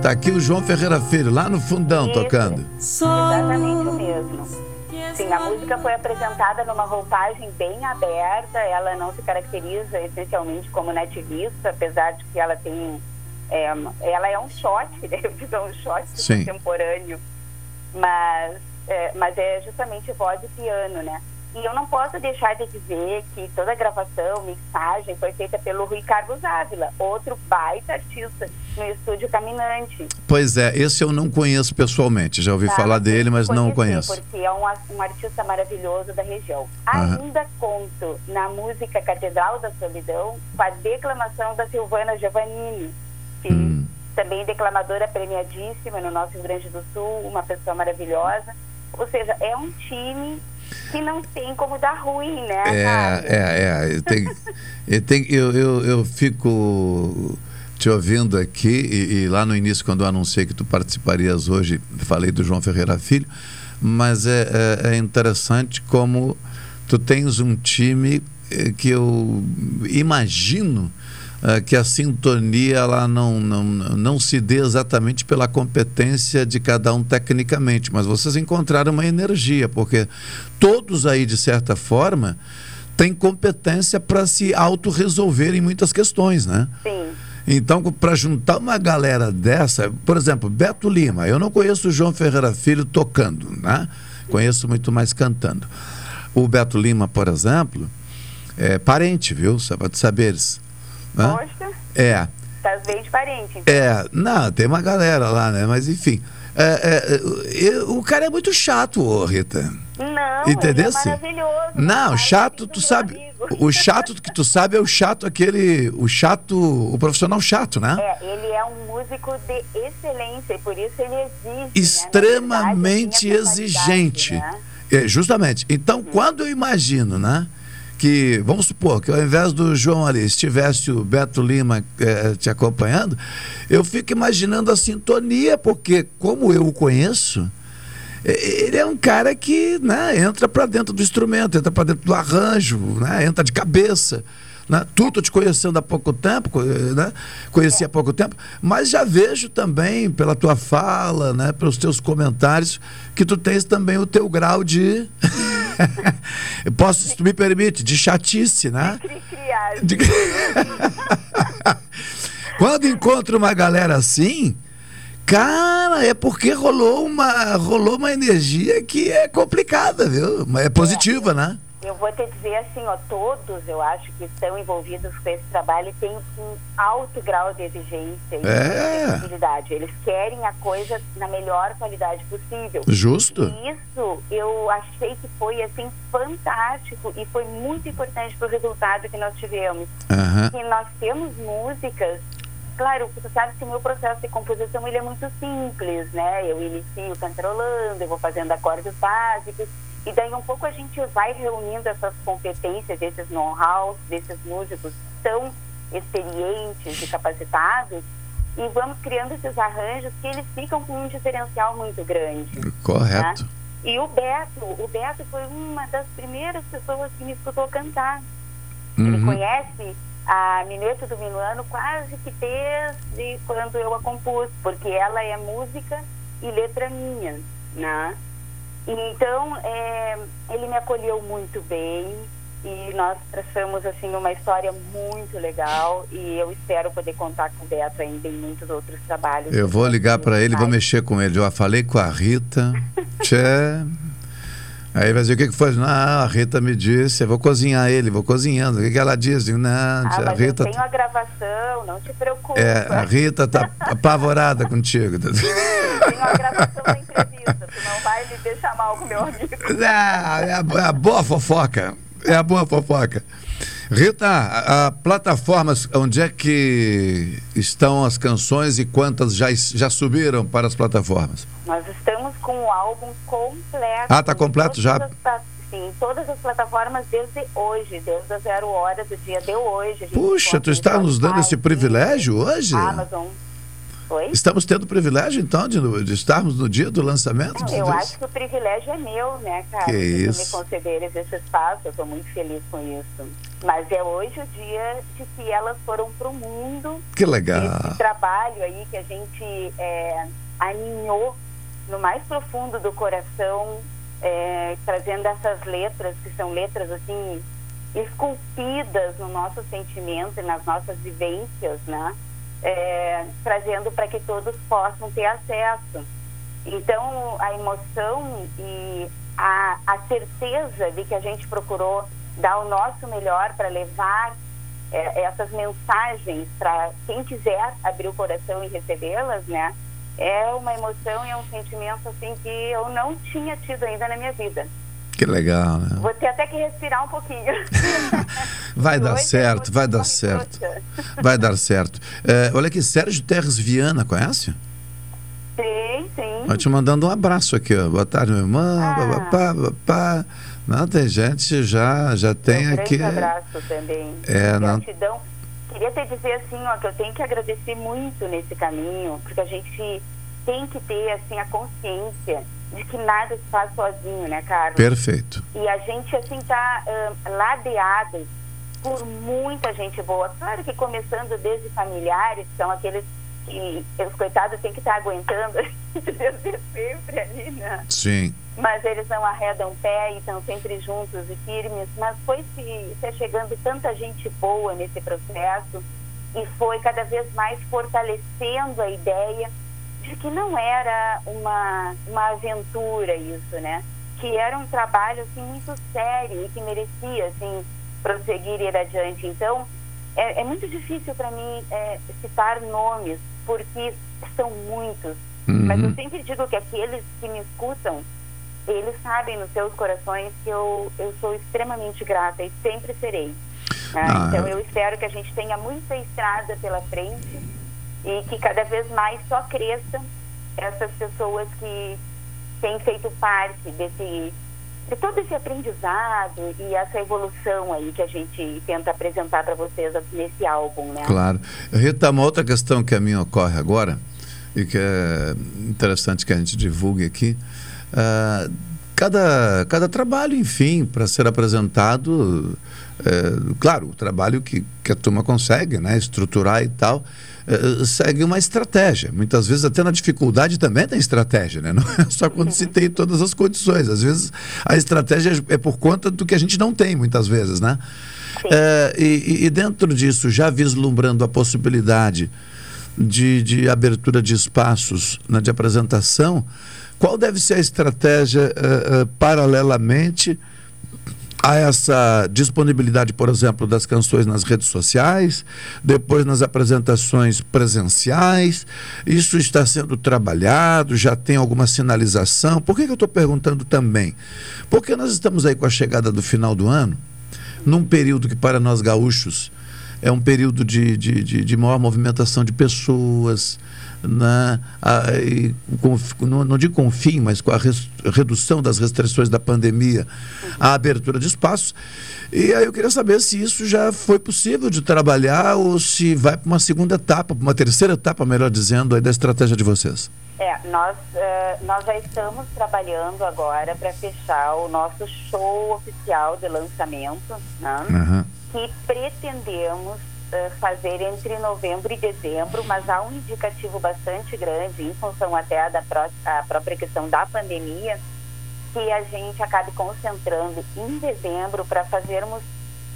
Tá aqui o João Ferreira Filho, lá no fundão, Isso. tocando. Exatamente o mesmo. Sim, a música foi apresentada numa roupagem bem aberta, ela não se caracteriza essencialmente como nativista, apesar de que ela tem. É, ela é um shot, né? É um shot Sim. contemporâneo, mas é, mas é justamente voz e piano, né? E eu não posso deixar de dizer que toda a gravação, mixagem foi feita pelo Rui Carlos Ávila, outro baita artista no estúdio Caminante. Pois é, esse eu não conheço pessoalmente, já ouvi Tá, falar dele, mas não o conheço. Porque é um, um artista maravilhoso da região. Aham. Ainda conto na música Catedral da Solidão com a declamação da Silvana Giovannini, que Hum. também declamadora premiadíssima no nosso Rio Grande do Sul, uma pessoa maravilhosa. Ou seja, é um time que não tem como dar ruim, né? É, é, é. Tem, eu, tenho- eu, eu, eu fico te ouvindo aqui e, e lá no início, quando eu anunciei que tu participarias hoje, falei do João Ferreira Filho, mas é, é, é interessante como tu tens um time eh, que eu imagino que a sintonia ela não, não, não se dê exatamente pela competência de cada um tecnicamente, mas vocês encontraram uma energia, porque todos aí, de certa forma, têm competência para se autorresolver em muitas questões, né? Sim. Então, para juntar uma galera dessa, por exemplo, Beto Lima, eu não conheço o João Ferreira Filho tocando, né? Conheço muito mais cantando. O Beto Lima, por exemplo, é parente, viu? Só para saberes. Né? É. tá bem de parente. então. É, não, tem uma galera lá, né? Mas enfim. É, é, é, o cara é muito chato, ô, Rita. Não, Entendeu? ele é maravilhoso. Não, chato, tu sabe. O chato que tu sabe é o chato aquele. O chato. O profissional chato, né? É, ele é um músico de excelência e por isso ele exige. Extremamente né? Na verdade, assim, essa exigente. né? É, justamente. Então, quando eu imagino, né? Que, vamos supor, que ao invés do João ali estivesse o Beto Lima eh, te acompanhando, eu fico imaginando a sintonia, porque como eu o conheço, eh, ele é um cara que né, entra para dentro do instrumento, entra para dentro do arranjo, né, entra de cabeça. Né? Tu te conhecendo há pouco tempo, eh, né? conheci há pouco tempo, mas já vejo também pela tua fala, né, pelos teus comentários, que tu tens também o teu grau de. Eu Posso, se tu me permite, de chatice, né? De- Quando encontro uma galera assim, cara, é porque rolou uma, rolou uma energia que é complicada, viu? Mas é positiva, né? Eu vou te dizer assim, ó, todos eu acho que estão envolvidos com esse trabalho têm um alto grau de exigência e É. de flexibilidade. Eles querem a coisa na melhor qualidade possível. Justo. E isso eu achei que foi assim fantástico e foi muito importante para o resultado que nós tivemos. Aham. E nós temos músicas Claro, você sabe que o meu processo de composição ele é muito simples, né? Eu inicio cantarolando, eu vou fazendo acordes básicos, e daí um pouco a gente vai reunindo essas competências, esses know-how desses músicos tão experientes e capacitados, e vamos criando esses arranjos que eles ficam com um diferencial muito grande. Correto. né? E o Beto, o Beto foi uma das primeiras pessoas que me escutou cantar. Ele Uhum. conhece a Minueto do Minuano quase que desde quando eu a compus, porque ela é música e letra minha, né? Então, é, ele me acolheu muito bem e nós traçamos, assim, uma história muito legal e eu espero poder contar com o Beto ainda em muitos outros trabalhos. Eu vou ligar para ele, vou mexer com ele. Eu falei com a Rita. Tchê. Aí vai dizer o que, que foi? Não, a Rita me disse, eu vou cozinhar ele, vou cozinhando. O que, que ela diz? Digo, Não, Ah, a Rita. eu tenho a gravação, não te preocupe. É, a Rita tá apavorada contigo. Tenho a gravação da não vai me deixar mal com meu amigo. Ah, é, a, é a boa fofoca. É a boa fofoca. Rita, a, a plataformas, onde é que estão as canções e quantas já, já subiram para as plataformas? Nós estamos com o álbum completo. Ah, tá completo já? as Sim, todas as plataformas desde hoje, desde as zero horas do dia de hoje. Puxa, tu está nos dando esse privilégio hoje? Amazon. Oi? Estamos tendo o privilégio, então, de, de estarmos no dia do lançamento? Não, eu tudo acho que o privilégio é meu, né, cara? Que isso. me concederes esse espaço, eu estou muito feliz com isso. Mas é hoje o dia de que elas foram para o mundo. Que legal. Esse trabalho aí que a gente é, aninhou no mais profundo do coração, é, trazendo essas letras, que são letras assim, esculpidas no nosso sentimento e nas nossas vivências, né? É, trazendo para que todos possam ter acesso. Então, a emoção e a, a certeza de que a gente procurou dar o nosso melhor para levar é, essas mensagens para quem quiser abrir o coração e recebê-las, né? É uma emoção e é um sentimento assim que eu não tinha tido ainda na minha vida. Que legal, né? Vou ter até que respirar um pouquinho. Vai dar certo, vai dar certo. Vai dar certo. É, olha aqui, Sérgio Terres Viana, conhece? Sim, sim. Estou te mandando um abraço aqui, ó. Boa tarde, minha irmã. Ah. Papá, papá. Não, tem gente já, já tem um aqui. grande abraço também. É, não- Gratidão. Queria te dizer assim, ó, que eu tenho que agradecer muito nesse caminho, porque a gente tem que ter assim a consciência de que nada se faz sozinho, né, Carlos? Perfeito. E a gente assim tá ahn, ladeado por muita gente boa. Claro que começando desde familiares, que são aqueles que os coitados têm que estar aguentando desde sempre ali, né? Sim. mas eles não arredam pé e estão sempre juntos e firmes. Mas foi se, se chegando tanta gente boa nesse processo e foi cada vez mais fortalecendo a ideia de que não era uma, uma aventura isso, né? Que era um trabalho assim muito sério e que merecia assim prosseguir e ir adiante. Então é, é muito difícil para mim é, citar nomes porque são muitos. Uhum. Mas eu sempre digo que aqueles que me escutam eles sabem nos seus corações que eu, eu sou extremamente grata e sempre serei. né? Ah. Então eu espero que a gente tenha muita estrada pela frente e que cada vez mais só cresça essas pessoas que têm feito parte desse de todo esse aprendizado e essa evolução aí que a gente tenta apresentar para vocês nesse álbum, né? Claro. Rita, uma outra questão que a mim ocorre agora, e que é interessante que a gente divulgue aqui, ah, cada, cada trabalho, enfim, para ser apresentado, é, claro, o trabalho que, que a turma consegue, né, estruturar e tal, é, segue uma estratégia. Muitas vezes, até na dificuldade, também tem estratégia, né? Não é só quando se tem todas as condições. Às vezes, a estratégia é por conta do que a gente não tem, muitas vezes, né? É, e, e dentro disso, já vislumbrando a possibilidade de, de abertura de espaços né, de apresentação, qual deve ser a estratégia eh, eh, paralelamente a essa disponibilidade, por exemplo, das canções nas redes sociais, depois nas apresentações presenciais? Isso está sendo trabalhado? Já tem alguma sinalização? Por que, que eu estou perguntando também? Porque nós estamos aí com a chegada do final do ano, num período que para nós gaúchos é um período de, de, de, de maior movimentação de pessoas, e com, não, não digo com fim, mas com a res- redução das restrições da pandemia, a abertura de espaços. E aí eu queria saber se isso já foi possível de trabalhar ou se vai para uma segunda etapa, para uma terceira etapa, melhor dizendo, aí da estratégia de vocês. É, nós, eh, nós já estamos trabalhando agora para fechar o nosso show oficial de lançamento, né? Aham. que pretendemos fazer entre novembro e dezembro, mas há um indicativo bastante grande, em função até da pró a própria questão da pandemia, que a gente acabe concentrando em dezembro para fazermos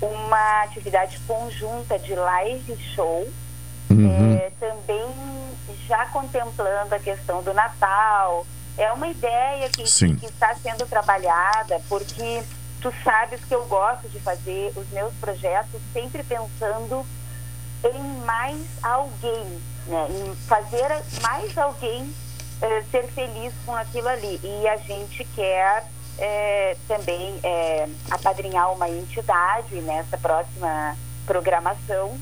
uma atividade conjunta de live show, Uhum. eh, também já contemplando a questão do Natal, é uma ideia que, que está sendo trabalhada, porque tu sabes que eu gosto de fazer os meus projetos sempre pensando em mais alguém, né? em fazer mais alguém eh, ser feliz com aquilo ali. E a gente quer eh, também eh, apadrinhar uma entidade nessa próxima programação.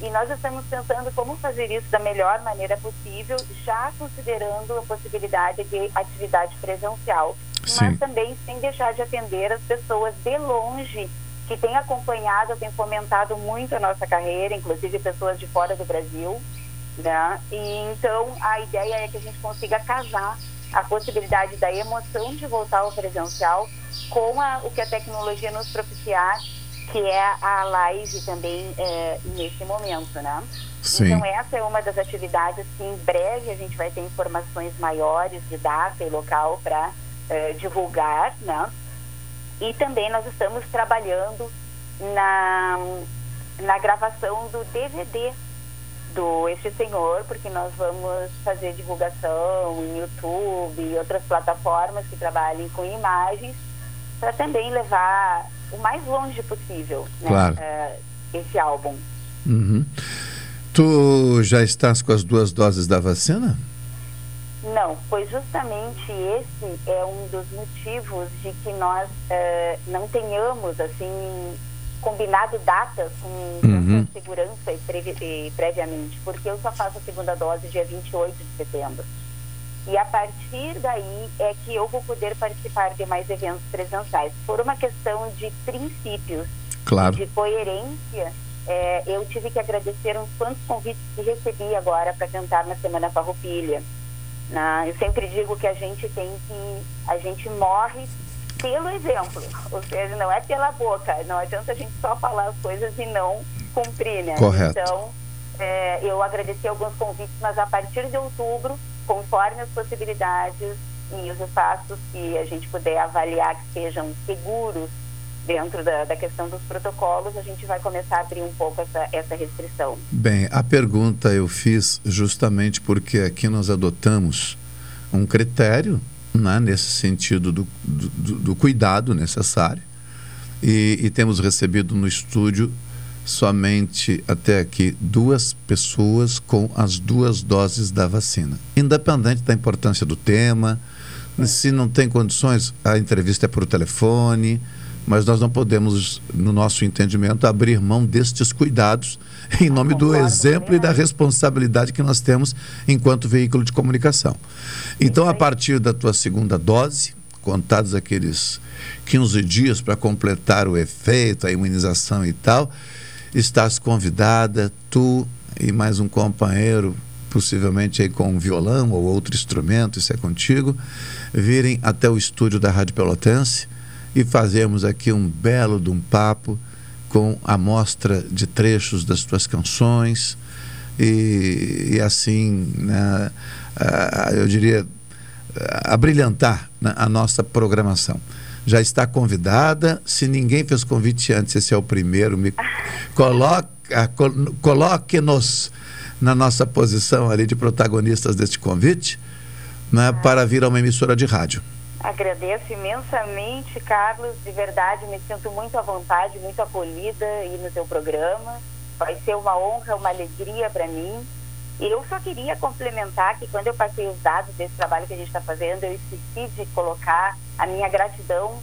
E nós estamos pensando como fazer isso da melhor maneira possível, já considerando a possibilidade de atividade presencial, Sim. mas também sem deixar de atender as pessoas de longe que têm acompanhado, têm fomentado muito a nossa carreira, inclusive pessoas de fora do Brasil, né? E então a ideia é que a gente consiga casar a possibilidade da emoção de voltar ao presencial com a, o que a tecnologia nos propiciar, que é a live também é, nesse momento, né? Sim. Então essa é uma das atividades que em breve a gente vai ter informações maiores de data e local para divulgar, né? E também nós estamos trabalhando na, na gravação do DVD do Este Senhor, porque nós vamos fazer divulgação em YouTube e outras plataformas que trabalhem com imagens, para também levar o mais longe possível né, Claro. eh, esse álbum. Uhum. Tu já estás com as duas doses da vacina? Não, pois justamente esse é um dos motivos de que nós eh, não tenhamos assim combinado datas com Uhum. segurança e, previ- e previamente, porque eu só faço a segunda dose dia 28 de setembro. E a partir daí é que eu vou poder participar de mais eventos presenciais. Por uma questão de princípios, Claro. de coerência, eh, eu tive que agradecer uns quantos convites que recebi agora para cantar na Semana Farroupilha. Né? eu sempre digo que a gente tem que, a gente morre pelo exemplo, ou seja, não é pela boca, não adianta a gente só falar as coisas e não cumprir, né? Correto. Então, é, eu agradeci alguns convites, mas a partir de outubro, conforme as possibilidades e os espaços que a gente puder avaliar que sejam seguros dentro da, da questão dos protocolos, a gente vai começar a abrir um pouco essa, essa restrição. Bem, a pergunta eu fiz justamente porque aqui nós adotamos um critério né, nesse sentido do, do, do- do cuidado necessário e, e temos recebido no estúdio somente até aqui duas pessoas com as duas doses da vacina, independente da importância do tema. Se não tem condições, a entrevista é por telefone, mas nós não podemos, no nosso entendimento, abrir mão destes cuidados em nome do exemplo e da responsabilidade que nós temos enquanto veículo de comunicação. Então, a partir da tua segunda dose, contados aqueles 15 dias para completar o efeito, a imunização e tal, estás convidada, tu e mais um companheiro, possivelmente aí com um violão ou outro instrumento, isso é contigo, virem até o estúdio da Rádio Pelotense e fazermos aqui um belo de um papo com a mostra de trechos das tuas canções e, e assim, né, eu diria, abrilhantar né, a nossa programação. Já está convidada. Se ninguém fez convite antes, esse é o primeiro. Me coloca, col- coloque-nos na nossa posição ali de protagonistas deste convite né, para vir a uma emissora de rádio. Agradeço imensamente, Carlos. De verdade, me sinto muito à vontade, muito acolhida aí no teu programa. Vai ser uma honra, uma alegria para mim. E eu só queria complementar que quando eu passei os dados desse trabalho que a gente está fazendo, eu esqueci de colocar a minha gratidão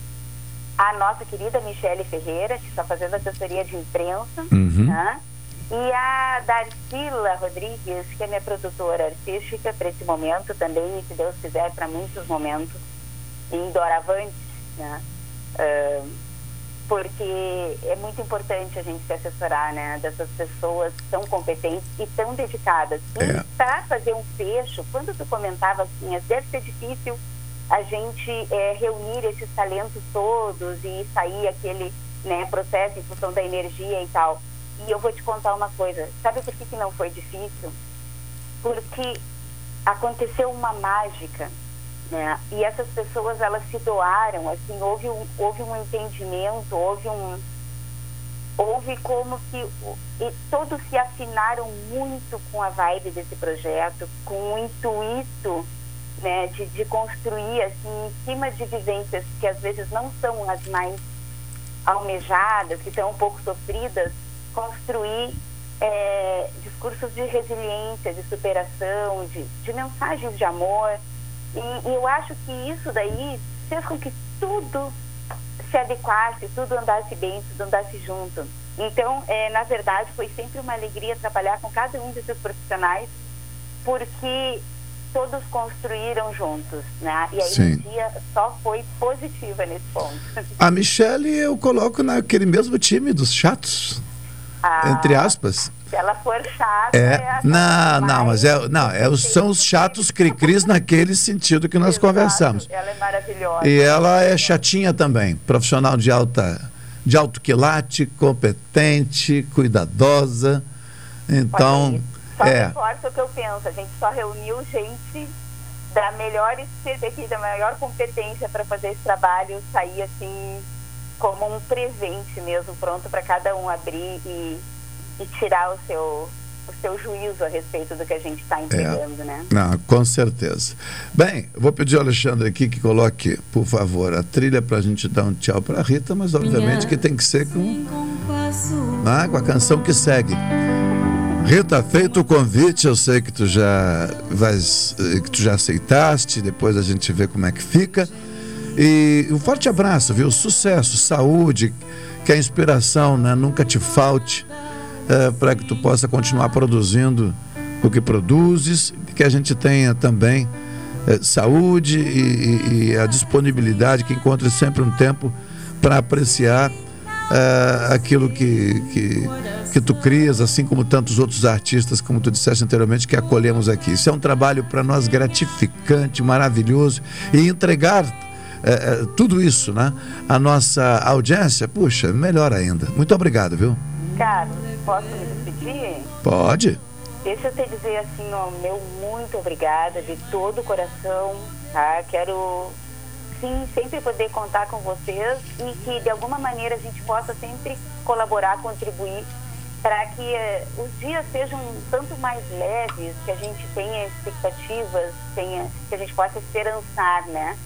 à nossa querida Michele Ferreira, que está fazendo assessoria de imprensa, Uhum. né? e a Darcila Rodrigues, que é minha produtora artística para esse momento também, e se Deus quiser, para muitos momentos em doravante, né? Ah, porque é muito importante a gente se assessorar, né, dessas pessoas tão competentes e tão dedicadas. E para fazer um fecho, quando tu comentava assim, deve ser difícil a gente eh, reunir esses talentos todos e sair aquele né, processo em função da energia e tal. E eu vou te contar uma coisa. Sabe por que, que não foi difícil? Porque aconteceu uma mágica, né? E essas pessoas elas se doaram, assim, houve um, houve um entendimento, houve um houve como que todos se afinaram muito com a vibe desse projeto, com o intuito né, de, de construir assim, em cima de vivências que às vezes não são as mais almejadas, que são um pouco sofridas, construir é, discursos de resiliência, de superação, de, de mensagens de amor. E, e eu acho que isso daí fez com que tudo se adequasse, tudo andasse bem, tudo andasse junto. Então, é, na verdade, foi sempre uma alegria trabalhar com cada um desses profissionais, porque todos construíram juntos, né? E a Sim. energia só foi positiva nesse ponto. A Michelle eu coloco naquele mesmo time dos chatos, Ah, entre aspas. Se ela for chata, É, a não, não, mas é, não, é, são os chatos cri-cris naquele sentido que nós conversamos. ela é maravilhosa. E ela é chatinha também, profissional de alta, de alto quilate, competente, cuidadosa. Então, Só é, reforça o que eu penso. A gente só reuniu gente da melhor da maior competência para fazer esse trabalho sair assim como um presente mesmo, pronto para cada um abrir e, e tirar o seu o seu juízo a respeito do que a gente está entregando, né? não, com certeza. Bem, vou pedir ao Alexandre aqui que coloque, por favor, a trilha para a gente dar um tchau para Rita, mas obviamente que tem que ser com, né, com a canção que segue. Rita, feito o convite, eu sei que tu já vais, eh, que tu já aceitaste, depois a gente vê como é que fica. E um forte abraço, viu? Sucesso, saúde, que a inspiração né, nunca te falte para que tu possa continuar produzindo o que produzes, que a gente tenha também eh, saúde e, e- a disponibilidade, que encontre sempre um tempo para apreciar eh, aquilo que, que, que tu crias, assim como tantos outros artistas, como tu disseste anteriormente, que acolhemos aqui. Isso é um trabalho para nós gratificante, maravilhoso e entregar eh, eh, tudo isso, né? A nossa audiência, puxa, melhor ainda. Muito obrigado, viu? Carlos, posso me despedir? Pode. Deixa eu te dizer assim, ó, meu muito obrigada de todo o coração, tá? Quero sim sempre poder contar com vocês e que de alguma maneira a gente possa sempre colaborar, contribuir para que eh, os dias sejam um tanto mais leves, que a gente tenha expectativas, tenha, que a gente possa esperançar, né?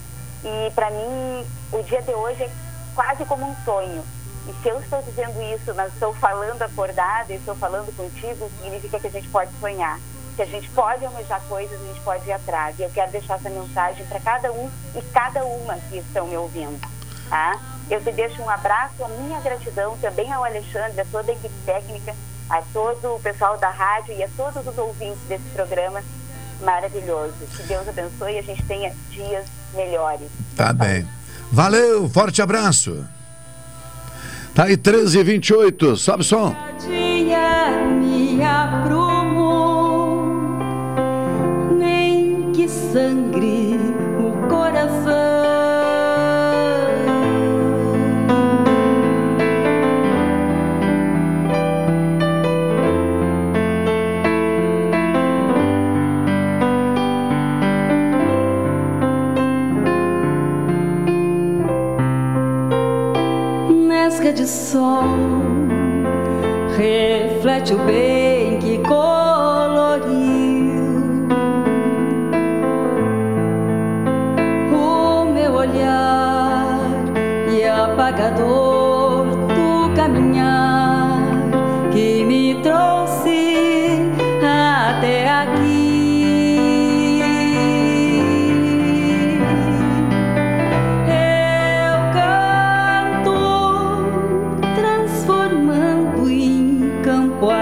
E para mim o dia de hoje é quase como um sonho. E se eu estou dizendo isso, mas estou falando acordada, estou falando contigo, significa que a gente pode sonhar, que a gente pode almejar coisas, a gente pode ir atrás. E eu quero deixar essa mensagem para cada um e cada uma que estão me ouvindo, tá? Eu te deixo um abraço, a minha gratidão também ao Alexandre, a toda a equipe técnica, a todo o pessoal da rádio e a todos os ouvintes desse programa maravilhoso. Que Deus abençoe e a gente tenha dias melhores. Tá bem. Valeu, forte abraço. Tá aí 13 e 28 sobe o som. dia me aprumou, nem que sangre o coração. De sol reflete o bem que coloriu o meu olhar e apagador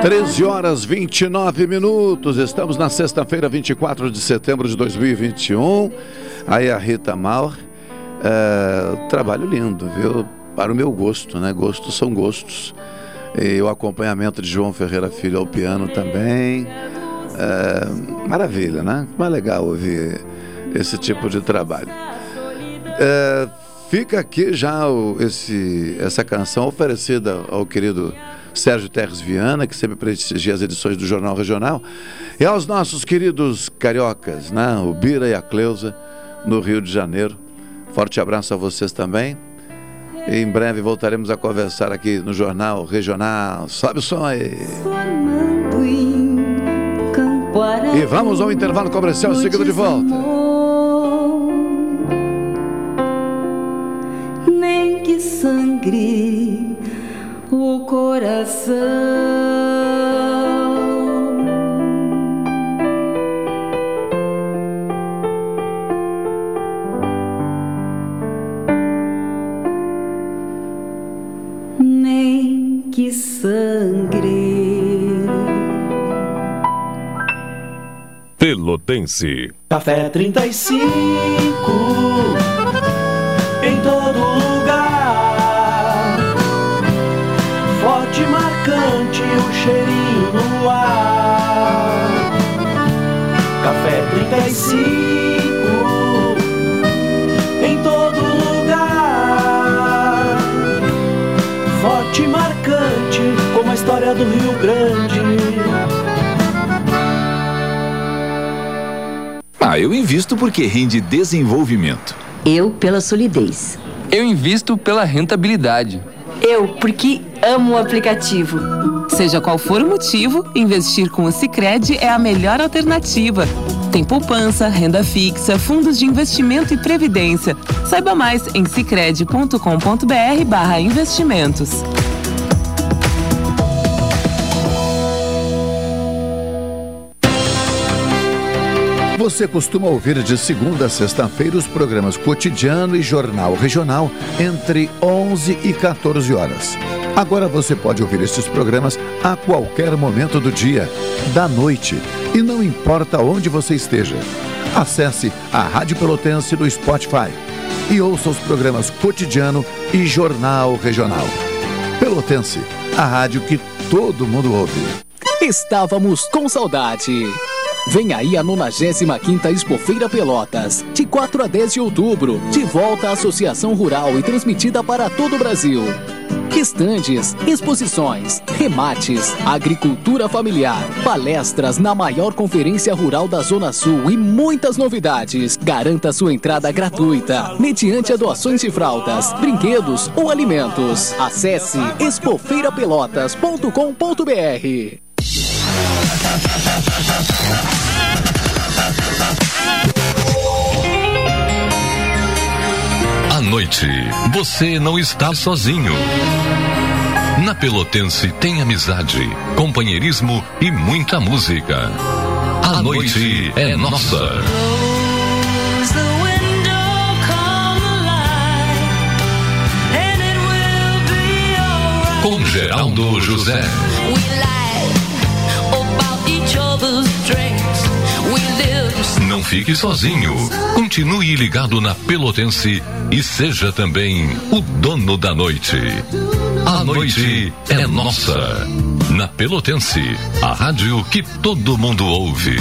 13 horas 29 minutos. Estamos na sexta-feira, 24 de setembro de 2021. Aí a Rita Maur. é, trabalho lindo, viu? Para o meu gosto, né? Gostos são gostos. E o acompanhamento de João Ferreira Filho ao piano também. É, maravilha, né? Mais legal ouvir esse tipo de trabalho. É, fica aqui já o- esse, essa canção oferecida ao querido Sérgio Terres Viana, que sempre prestigia as edições do Jornal Regional, e aos nossos queridos cariocas, né? o Bira e a Cleusa, no Rio de Janeiro. Forte abraço a vocês também. E em breve voltaremos a conversar aqui no Jornal Regional. Sobe o som aí. E vamos ao intervalo comercial, seguido de volta. Nem que sangre o coração. Nem que sangre. Pelotense. Café 35 em Ah, eu invisto porque rende desenvolvimento. Eu pela solidez. Eu invisto pela rentabilidade. Eu, porque amo o aplicativo. Seja qual for o motivo, investir com o Sicredi é a melhor alternativa. Tem poupança, renda fixa, fundos de investimento e previdência. Saiba mais em sicredi.com.br/barra Você costuma ouvir de segunda a sexta-feira os programas Cotidiano e Jornal Regional entre 11 e 14 horas. Agora você pode ouvir estes programas a qualquer momento do dia, da noite, e não importa onde você esteja. Acesse a Rádio Pelotense no Spotify e ouça os programas Cotidiano e Jornal Regional. Pelotense, a rádio que todo mundo ouve. Estávamos com saudade. Vem aí a 95ª Expofeira Pelotas, de 4 a 10 de outubro, de volta à Associação Rural e transmitida para todo o Brasil. Estandes, exposições, remates, agricultura familiar, palestras na maior conferência rural da Zona Sul e muitas novidades. Garanta sua entrada gratuita, mediante a doações de fraldas, brinquedos ou alimentos. Acesse expofeirapelotas.com.br. Noite, você não está sozinho. Na Pelotense tem amizade, companheirismo e muita música. A noite é nossa. Com Geraldo José. Não fique sozinho. Continue ligado na Pelotense e seja também o dono da noite. A noite é nossa. Na Pelotense, a rádio que todo mundo ouve.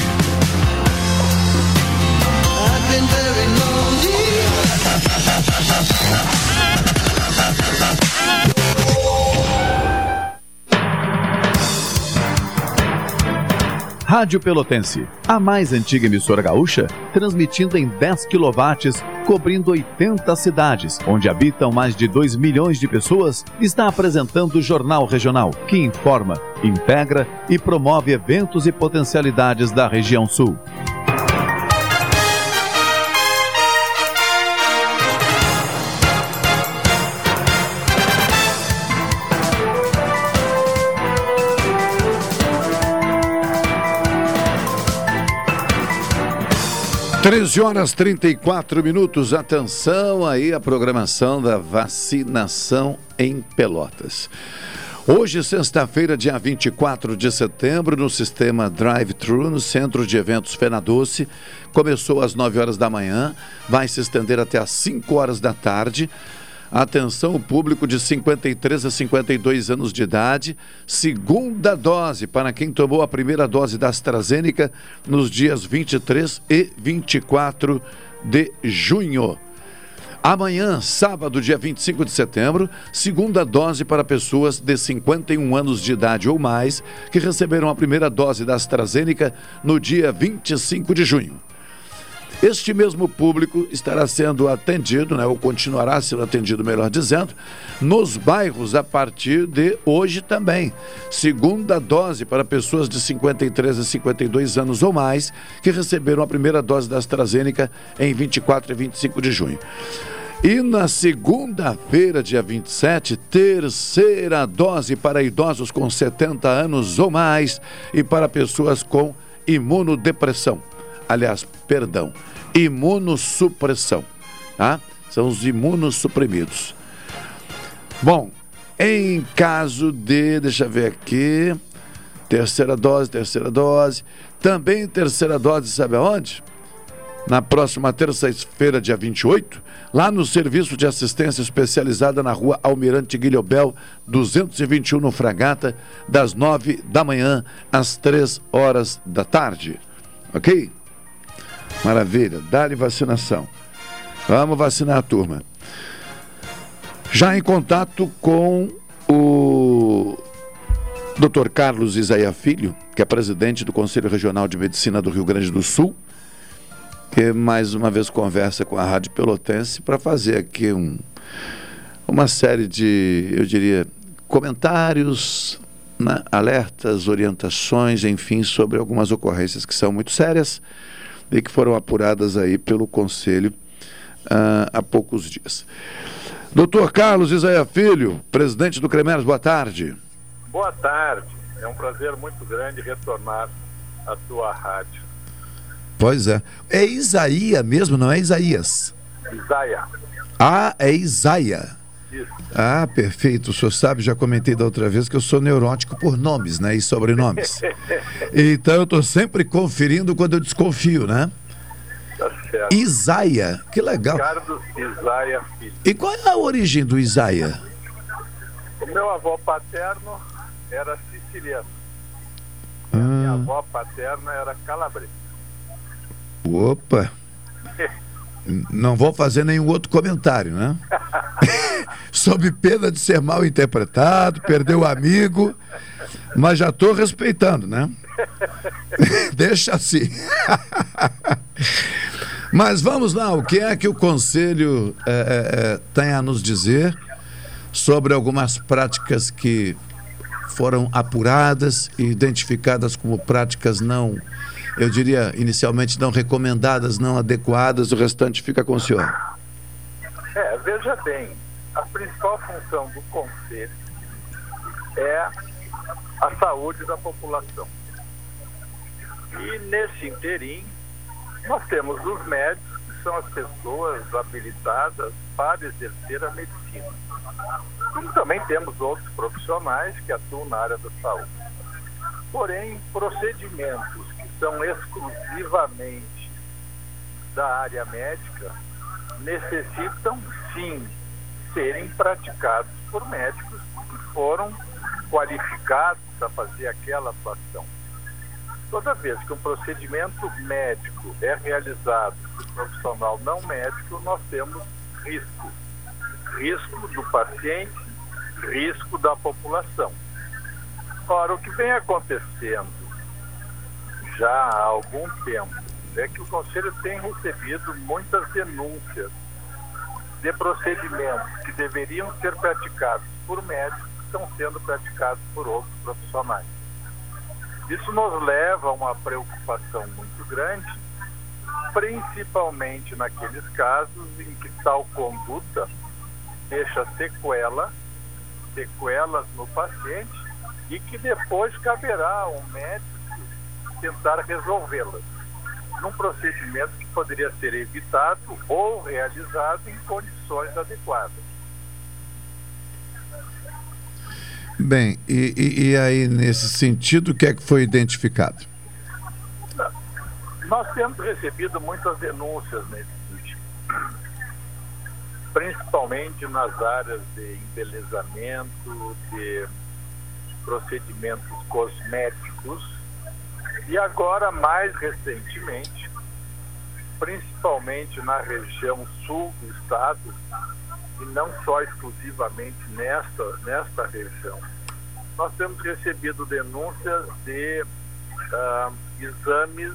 Rádio Pelotense, a mais antiga emissora gaúcha, transmitindo em 10 kW, cobrindo 80 cidades, onde habitam mais de 2 milhões de pessoas, está apresentando o Jornal Regional, que informa, integra e promove eventos e potencialidades da região sul. Treze horas 34 minutos. Atenção aí a programação da vacinação em Pelotas. Hoje, sexta-feira, dia 24 de setembro, no sistema Drive-Thru, no Centro de Eventos Fenadoce, começou às 9 horas da manhã, vai se estender até às 5 horas da tarde. Atenção, o público de 53 a 52 anos de idade, segunda dose para quem tomou a primeira dose da AstraZeneca nos dias 23 e 24 de junho. Amanhã, sábado, dia 25 de setembro, segunda dose para pessoas de 51 anos de idade ou mais que receberam a primeira dose da AstraZeneca no dia 25 de junho. Este mesmo público estará sendo atendido, né, ou continuará sendo atendido, melhor dizendo, nos bairros a partir de hoje também. Segunda dose para pessoas de 53 a 52 anos ou mais que receberam a primeira dose da AstraZeneca em 24 e 25 de junho. E na segunda-feira, dia 27, terceira dose para idosos com 70 anos ou mais e para pessoas com imunodepressão. Aliás, perdão, imunossupressão, tá? São os imunossuprimidos. Bom, em caso de, deixa eu ver aqui, terceira dose, terceira dose, também terceira dose, sabe aonde? Na próxima terça-feira, dia 28, lá no Serviço de Assistência Especializada na rua Almirante Guilhobel, 221 no Fragata, das 9 da manhã às 3 horas da tarde. Ok? Maravilha, dá-lhe vacinação. Vamos vacinar a turma. Já em contato com o Dr. Carlos Isaia Filho, que é presidente do Conselho Regional de Medicina do Rio Grande do Sul, que mais uma vez conversa com a Rádio Pelotense para fazer aqui um, uma série de, eu diria, comentários, né, alertas, orientações, enfim, sobre algumas ocorrências que são muito sérias e que foram apuradas aí pelo Conselho uh, há poucos dias. Doutor Carlos Isaia Filho, presidente do Cremers, boa tarde. Boa tarde. É um prazer muito grande retornar à sua rádio. Pois é. É Isaías mesmo, não é Isaías? Isaia. Ah, é Isaia. Ah, perfeito. O senhor sabe, já comentei da outra vez que eu sou neurótico por nomes, né? E sobrenomes. então eu estou sempre conferindo quando eu desconfio, né? Tá certo. Isaia, que legal. Ricardo Isaia Filho. E qual é a origem do Isaia? O meu avô paterno era siciliano. Ah. Minha avó paterna era calabresa. Opa! Não vou fazer nenhum outro comentário, né? Sob pena de ser mal interpretado, perder o amigo, mas já estou respeitando, né? Deixa assim. mas vamos lá, o que é que o Conselho é, é, é, tem a nos dizer sobre algumas práticas que foram apuradas e identificadas como práticas não eu diria, inicialmente não recomendadas, não adequadas, o restante fica com o senhor. É, veja bem, a principal função do conselho é a saúde da população. E nesse interim, nós temos os médicos, que são as pessoas habilitadas para exercer a medicina. Como também temos outros profissionais que atuam na área da saúde. Porém, procedimentos são exclusivamente da área médica necessitam sim serem praticados por médicos que foram qualificados a fazer aquela atuação. Toda vez que um procedimento médico é realizado por profissional não médico, nós temos risco. Risco do paciente, risco da população. Ora, o que vem acontecendo já há algum tempo é que o Conselho tem recebido muitas denúncias de procedimentos que deveriam ser praticados por médicos que estão sendo praticados por outros profissionais. Isso nos leva a uma preocupação muito grande, principalmente naqueles casos em que tal conduta deixa sequela, sequelas no paciente e que depois caberá ao médico tentar resolvê-las, num procedimento que poderia ser evitado ou realizado em condições adequadas. Bem, e, e, e aí, nesse sentido, o que é que foi identificado? Nós temos recebido muitas denúncias nesse sentido, principalmente nas áreas de embelezamento, de procedimentos cosméticos e agora, mais recentemente, principalmente na região sul do estado, e não só exclusivamente nesta, nesta região, nós temos recebido denúncias de uh, exames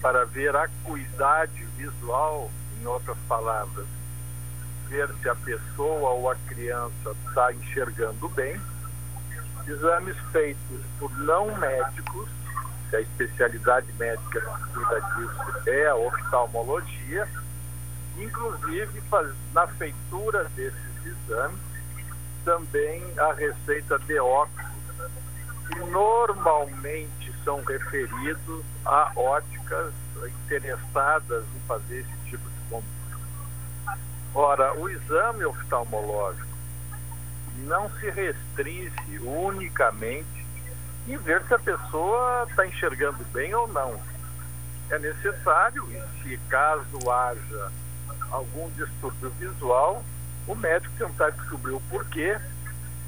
para ver acuidade visual, em outras palavras, ver se a pessoa ou a criança está enxergando bem, exames feitos por não médicos a especialidade médica cuida disso é a oftalmologia, inclusive faz, na feitura desses exames, também a receita de óculos, que normalmente são referidos a óticas interessadas em fazer esse tipo de conduta. Ora, o exame oftalmológico não se restringe unicamente em ver se a pessoa está enxergando bem ou não. É necessário, e se caso haja algum distúrbio visual, o médico tentar descobrir o porquê,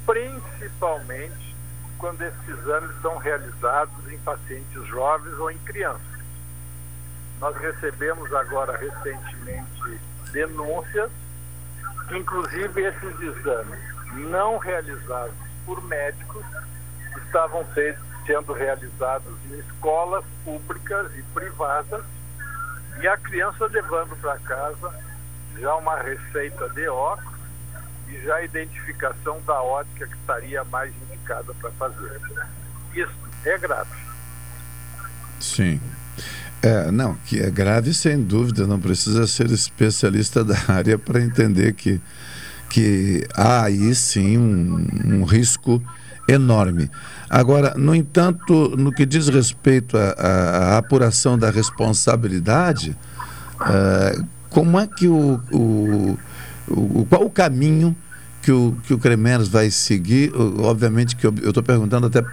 principalmente quando esses exames são realizados em pacientes jovens ou em crianças. Nós recebemos agora recentemente denúncias que, inclusive, esses exames não realizados por médicos estavam sendo realizados em escolas públicas e privadas e a criança levando para casa já uma receita de óculos e já a identificação da ótica que estaria mais indicada para fazer. Isso é grave. Sim. É, não, que é grave sem dúvida, não precisa ser especialista da área para entender que, que há aí sim um, um, risco enorme. Agora, no entanto, no que diz respeito à apuração da responsabilidade, uh, como é que o, o, o, qual o caminho que o, que o Cremers vai seguir? Obviamente que eu estou perguntando até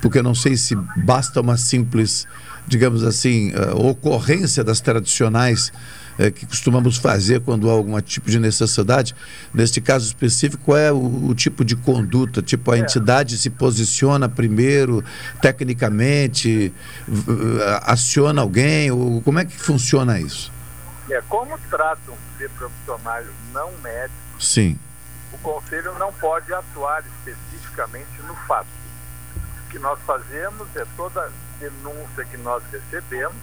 porque eu não sei se basta uma simples digamos assim, uh, ocorrência das tradicionais uh, que costumamos fazer quando há algum tipo de necessidade. Neste caso específico, qual é o, o tipo de conduta? Tipo, a é. entidade se posiciona primeiro, tecnicamente, aciona alguém? Ou, como é que funciona isso? É, como tratam de profissionais não médicos, Sim. o Conselho não pode atuar especificamente no fato. O que nós fazemos é toda denúncia que nós recebemos,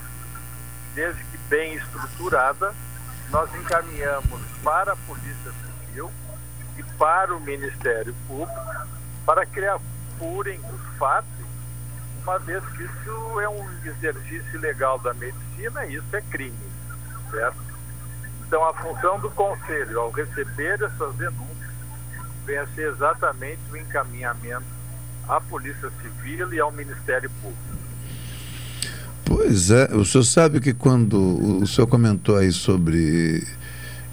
desde que bem estruturada, nós encaminhamos para a Polícia Civil e para o Ministério Público para que apurem os fatos, uma vez que isso é um exercício legal da medicina e isso é crime, certo? Então a função do Conselho ao receber essas denúncias vem a ser exatamente o encaminhamento à Polícia Civil e ao Ministério Público. Pois é, o senhor sabe que quando o senhor comentou aí sobre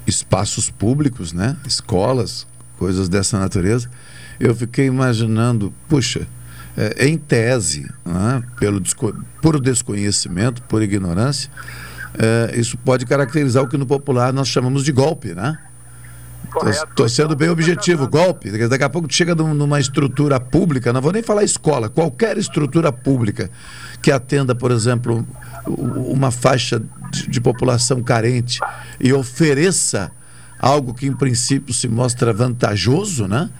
espaços públicos, né? Escolas, coisas dessa natureza, eu fiquei imaginando, puxa, é, em tese, né? pelo desco por desconhecimento, por ignorância, é, isso pode caracterizar o que no popular nós chamamos de golpe, né? Estou sendo bem objetivo, golpe. Daqui a pouco chega numa estrutura pública, não vou nem falar escola, qualquer estrutura pública que atenda, por exemplo, uma faixa de, de população carente e ofereça algo que em princípio se mostra vantajoso, né?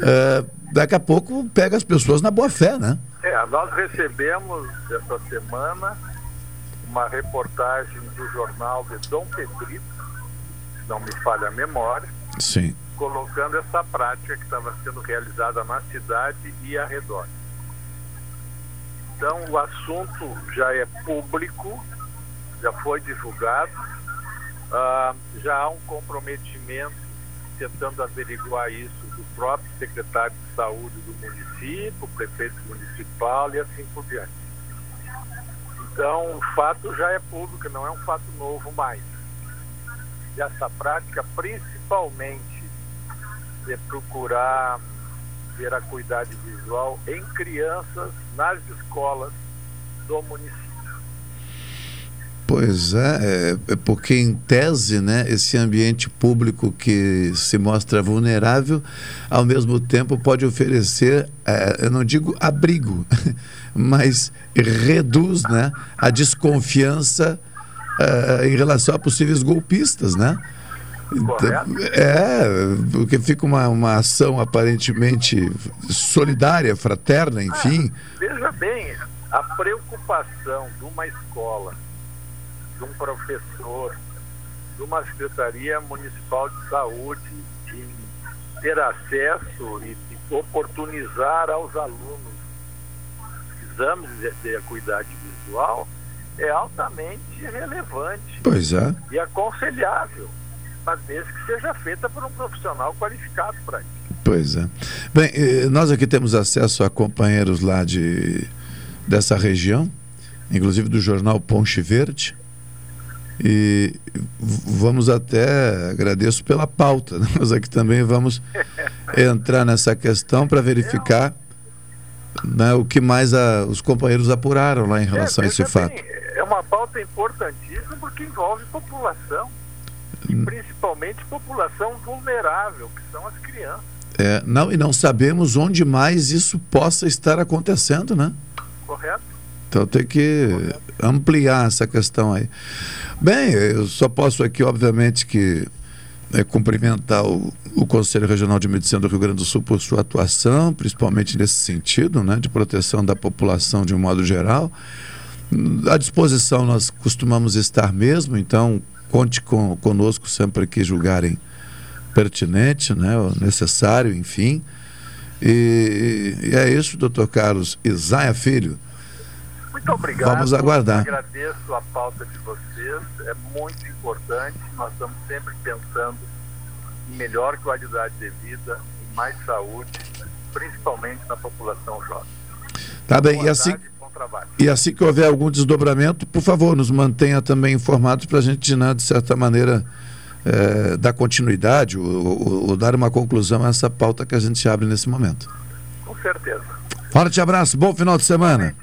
É, daqui a pouco pega as pessoas na boa fé, né? É, nós recebemos essa semana uma reportagem do jornal de Dom Pedrito não me falha a memória, Sim. colocando essa prática que estava sendo realizada na cidade e arredores. Então, o assunto já é público, já foi divulgado, uh, já há um comprometimento tentando averiguar isso do próprio secretário de saúde do município, prefeito municipal e assim por diante. Então, o fato já é público, não é um fato novo mais dessa prática, principalmente de procurar ver a acuidade visual em crianças nas escolas do município. Pois é, é, é, porque em tese, né, esse ambiente público que se mostra vulnerável, ao mesmo tempo pode oferecer, é, eu não digo abrigo, mas reduz, né, a desconfiança uh, em relação a possíveis golpistas, né? Correto. É, porque fica uma, uma ação aparentemente solidária, fraterna, enfim. Ah, veja bem, a preocupação de uma escola, de um professor, de uma Secretaria Municipal de Saúde em ter acesso e, e oportunizar aos alunos exames de acuidade visual é altamente relevante Pois é. e aconselhável, mas desde que seja feita por um profissional qualificado para isso. Pois é. Bem, eh, nós aqui temos acesso a companheiros lá de, dessa região, inclusive do jornal Ponche Verde. E vamos até, agradeço pela pauta, né? nós aqui também vamos entrar nessa questão para verificar né, o que mais a- os companheiros apuraram lá em relação a esse fato. bem, é uma pauta importantíssima porque envolve população, e Hum. principalmente população vulnerável, que são as crianças. É, não, e não sabemos onde mais isso possa estar acontecendo, né? Correto? Então tem que ampliar essa questão aí. Bem, eu só posso aqui, obviamente, que é, cumprimentar o, o Conselho Regional de Medicina do Rio Grande do Sul por sua atuação, principalmente nesse sentido, né, de proteção da população de um modo geral. À disposição nós costumamos estar mesmo, então conte com, conosco sempre que julgarem pertinente, né, necessário, enfim. E, e é isso, doutor Carlos Isaia Filho. Muito obrigado. Vamos aguardar. Agradeço a pauta de vocês, é muito importante. Nós estamos sempre pensando em melhor qualidade de vida, em mais saúde, principalmente na população jovem. Tá bem, Boa e assim, tarde, trabalho. e assim que houver algum desdobramento, por favor, nos mantenha também informados para a gente, né, de certa maneira, eh, dar continuidade ou, ou- ou dar uma conclusão a essa pauta que a gente abre nesse momento. Com certeza. Forte abraço, bom final de semana.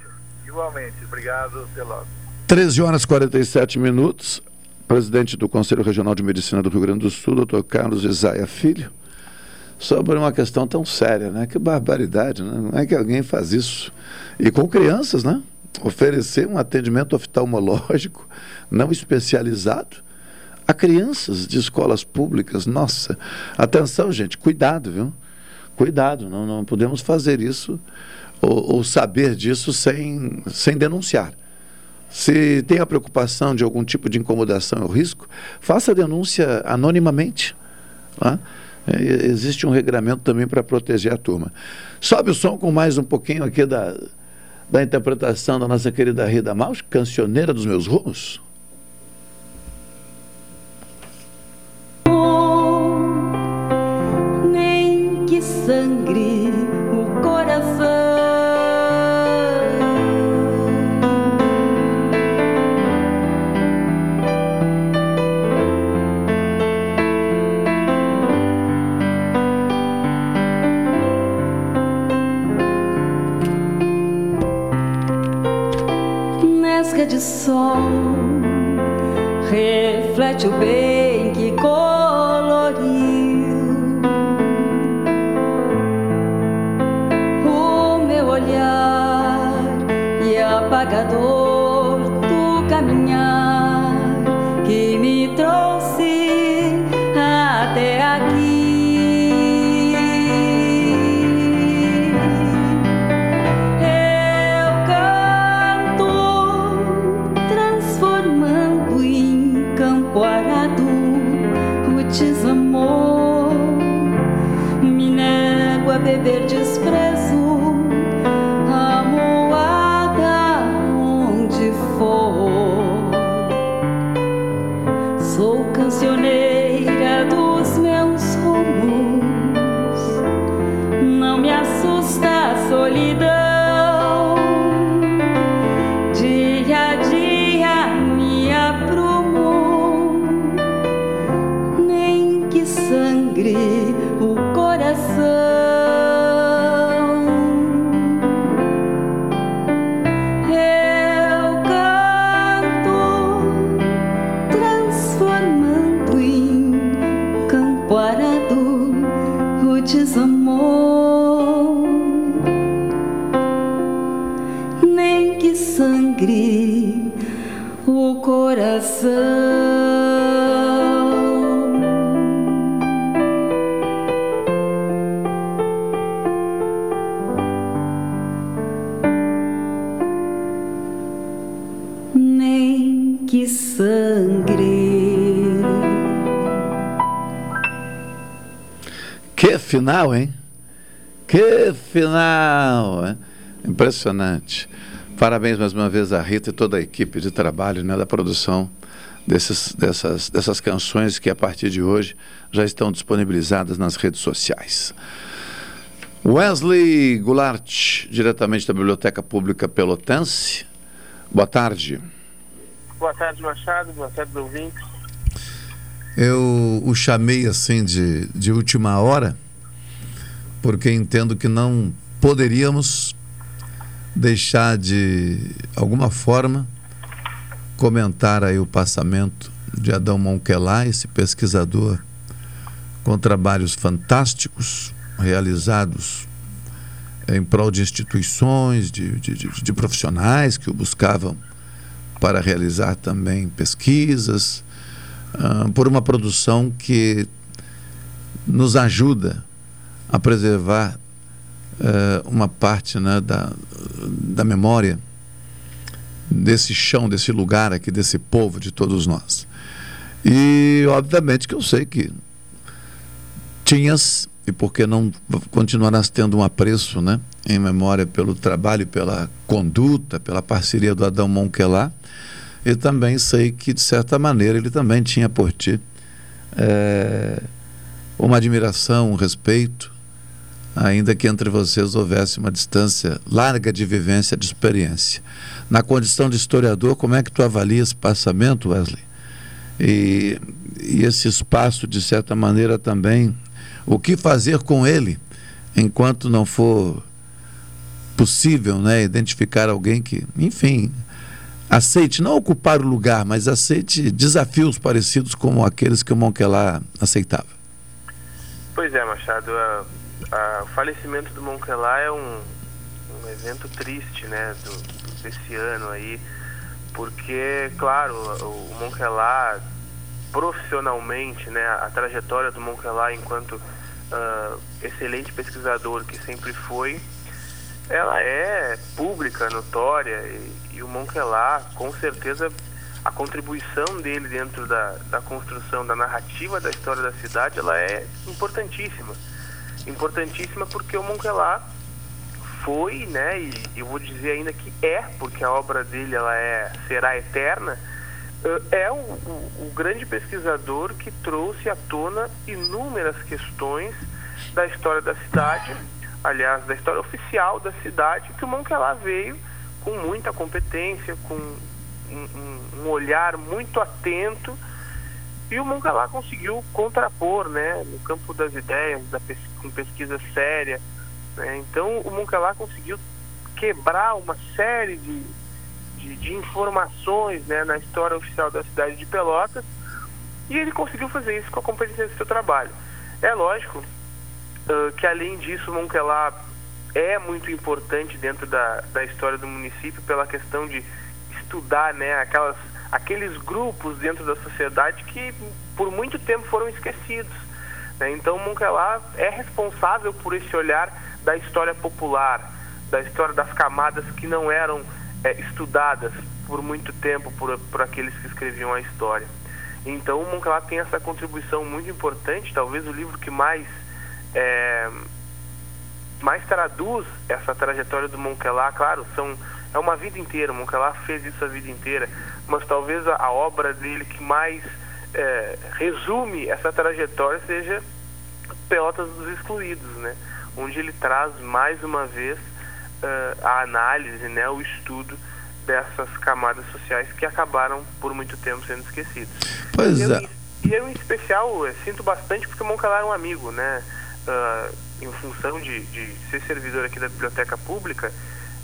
Igualmente, obrigado, pela 13 horas e 47 minutos. Presidente do Conselho Regional de Medicina do Rio Grande do Sul, doutor Carlos Isaia Filho, sobre uma questão tão séria, né? Que barbaridade, né? Não é que alguém faz isso. E com crianças, né? Oferecer um atendimento oftalmológico não especializado a crianças de escolas públicas. Nossa, atenção, gente, cuidado, viu? Cuidado, não, não podemos fazer isso ou, ou saber disso sem, sem denunciar. Se tem a preocupação de algum tipo de incomodação ou risco, faça a denúncia anonimamente. tá? É, existe um regramento também para proteger a turma. Sobe o som com mais um pouquinho aqui da, da interpretação da nossa querida Rida Maus, cancioneira dos meus rumos. nem que sangre De sol. Reflete o bem que coloriu o meu olhar e apagador onde final? Impressionante. Parabéns mais uma vez a Rita e toda a equipe de trabalho né, da produção desses, dessas, dessas canções que a partir de hoje já estão disponibilizadas nas redes sociais. Wesley Goulart, diretamente da Biblioteca Pública Pelotense. Boa tarde. Boa tarde, Machado. Boa tarde, ouvintes. Eu o chamei assim de, de última hora, porque entendo que não poderíamos deixar de alguma forma comentar aí o passamento de Adão Monquelá, esse pesquisador com trabalhos fantásticos realizados em prol de instituições, de, de, de, de profissionais que o buscavam para realizar também pesquisas, uh, por uma produção que nos ajuda a preservar uh, uma parte né, da, da memória desse chão, desse lugar aqui, desse povo, de todos nós. E, obviamente, que eu sei que tinhas, e porque não continuarás tendo um apreço, né, em memória pelo trabalho, pela conduta, pela parceria do Adão Monquelá, e também sei que, de certa maneira, ele também tinha por ti é, uma admiração, um respeito, ainda que entre vocês houvesse uma distância larga de vivência, de experiência. Na condição de historiador, como é que tu avalia esse passamento, Wesley? E, e esse espaço, de certa maneira, também, o que fazer com ele enquanto não for possível né, identificar alguém que, enfim, aceite não ocupar o lugar, mas aceite desafios parecidos como aqueles que o Monquelá aceitava. Pois é, Machado. O falecimento do Monquelá é um, um evento triste, né, do, desse ano aí, porque, claro, o Monquelá profissionalmente, né, a trajetória do Monquelá enquanto uh, excelente pesquisador que sempre foi, ela é pública, notória, e, e o Monquelá, com certeza, a contribuição dele dentro da, da construção da narrativa da história da cidade, ela é importantíssima. Importantíssima porque o Monquelá foi, né, e eu vou dizer ainda que é, porque a obra dele ela é, será eterna, é o, o, o grande pesquisador que trouxe à tona inúmeras questões da história da cidade, aliás, da história oficial da cidade, que o Monquelá veio com muita competência, com um, um, um olhar muito atento, e o Monquelá conseguiu contrapor, né, no campo das ideias, da pes com pesquisa séria. Né? Então, o Monquelá conseguiu quebrar uma série de, de, de informações né, na história oficial da cidade de Pelotas, e ele conseguiu fazer isso com a competência do seu trabalho. É lógico uh, que, além disso, o Monquelá é muito importante dentro da, da história do município pela questão de estudar né, aquelas, aqueles grupos dentro da sociedade que por muito tempo foram esquecidos. Né? Então, Monquelá é responsável por esse olhar da história popular, da história das camadas que não eram é, estudadas por muito tempo por, por aqueles que escreviam a história. Então, o tem essa contribuição muito importante, talvez o livro que mais é, mais traduz essa trajetória do Monquelá, claro, são é uma vida inteira, o fez isso a vida inteira, mas talvez a, a obra dele que mais é, resume essa trajetória seja Pelotas dos Excluídos, né? onde ele traz mais uma vez uh, a análise, né, o estudo dessas camadas sociais que acabaram por muito tempo sendo esquecidas. Pois e eu, é. E eu, em especial, eu sinto bastante porque o Monquelá é um amigo, né? Uh, em função de, de, ser servidor aqui da biblioteca pública,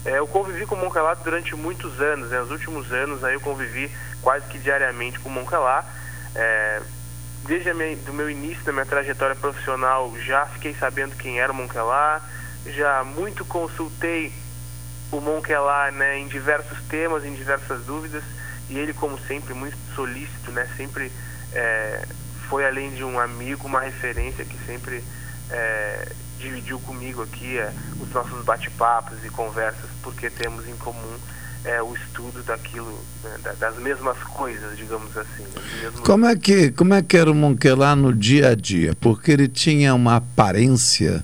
é, eu convivi com o Moncalá durante muitos anos. Né? Nos últimos anos aí eu convivi quase que diariamente com o Moncalá. É, desde o meu início da minha trajetória profissional já fiquei sabendo quem era o Moncalá, já muito consultei o Moncalá né, em diversos temas, em diversas dúvidas, e ele, como sempre, muito solícito, né, sempre é, foi além de um amigo, uma referência que sempre é, dividiu comigo aqui é, os nossos bate-papos e conversas, porque temos em comum é, o estudo daquilo, né, das mesmas coisas, digamos assim. Mesmos... Como é que como é que era o Monquelá no dia a dia? Porque ele tinha uma aparência,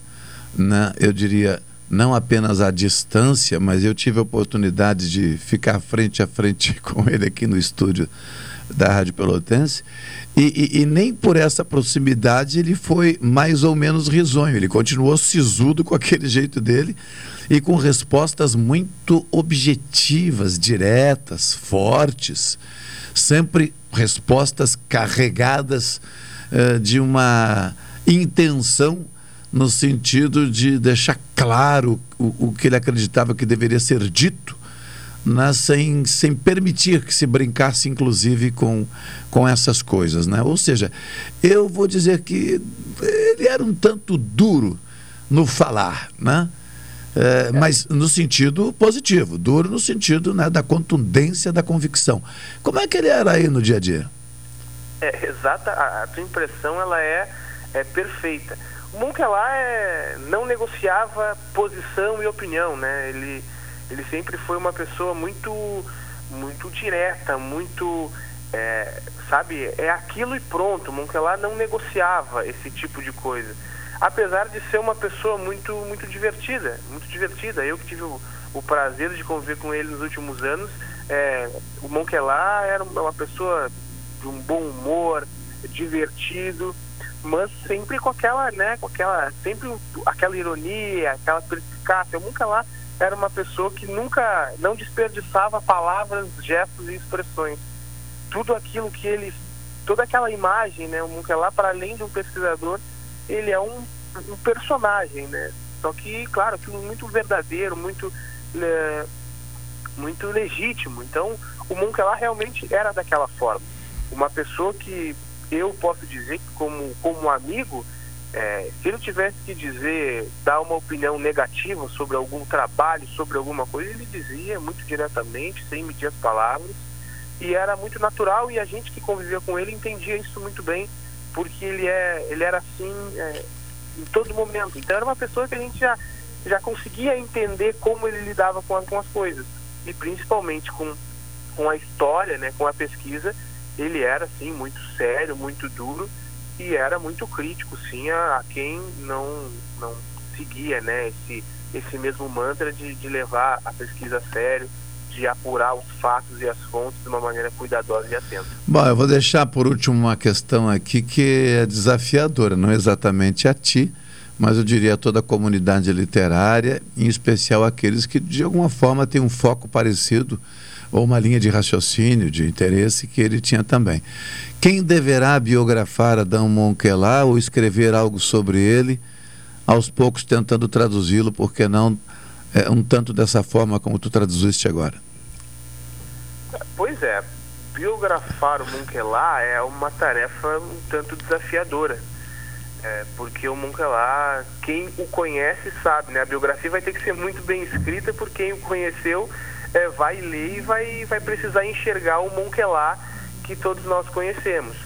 né, eu diria, não apenas à distância, mas eu tive a oportunidade de ficar frente a frente com ele aqui no estúdio da Rádio Pelotense. E, e, e, nem por essa proximidade ele foi mais ou menos risonho. Ele continuou sisudo com aquele jeito dele e com respostas muito objetivas, diretas, fortes, sempre respostas carregadas uh, de uma intenção no sentido de deixar claro o, o que ele acreditava que deveria ser dito, né, sem, sem permitir que se brincasse, inclusive, com, com essas coisas. Né? Ou seja, eu vou dizer que ele era um tanto duro no falar, né? É, mas no sentido positivo, duro no sentido né, da contundência da convicção. Como é que ele era aí no dia a dia? É, exata, a, a tua impressão ela é, é perfeita. O Monkelar é, não negociava posição e opinião, né? Ele, ele sempre foi uma pessoa muito, muito direta, muito, é, sabe, é aquilo e pronto. Monkelar não negociava esse tipo de coisa. Apesar de ser uma pessoa muito, muito divertida, muito divertida. Eu que tive o, o prazer de conviver com ele nos últimos anos, é, o Monkelar era uma pessoa de um bom humor, divertido, mas sempre com aquela, né, com aquela, sempre aquela ironia, aquela perspicácia. Eu nunca lá era uma pessoa que nunca, não desperdiçava palavras, gestos e expressões. Tudo aquilo que ele, toda aquela imagem, né, o nunca lá para além de um pesquisador, ele é um, um personagem, né. Só que, claro, aquilo muito verdadeiro, muito, é, muito legítimo. Então, o Munkela realmente era daquela forma. Uma pessoa que eu posso dizer que como, como amigo, é, se ele tivesse que dizer, dar uma opinião negativa sobre algum trabalho, sobre alguma coisa, ele dizia muito diretamente, sem medir as palavras, e era muito natural e a gente que convivia com ele entendia isso muito bem, porque ele, é, ele era assim é, em todo momento. Então era uma pessoa que a gente já, já conseguia entender como ele lidava com, com as coisas, e principalmente com, com a história, né, com a pesquisa, ele era sim muito sério, muito duro e era muito crítico sim a, a quem não não seguia né esse esse mesmo mantra de, de levar a pesquisa a sério de apurar os fatos e as fontes de uma maneira cuidadosa e atenta. Bom, eu vou deixar por último uma questão aqui que é desafiadora, não exatamente a ti, mas eu diria a toda a comunidade literária, em especial aqueles que de alguma forma têm um foco parecido ou uma linha de raciocínio, de interesse que ele tinha também. Quem deverá biografar Adão Monquelá ou escrever algo sobre ele, aos poucos tentando traduzi-lo, porque não é, um tanto dessa forma como tu traduziste agora? Pois é, biografar o Monquelá é uma tarefa um tanto desafiadora. É, porque o Monquelá, quem o conhece sabe, né? A biografia vai ter que ser muito bem escrita por quem o conheceu é, vai ler e vai, vai precisar enxergar o Monquelá que todos nós conhecemos.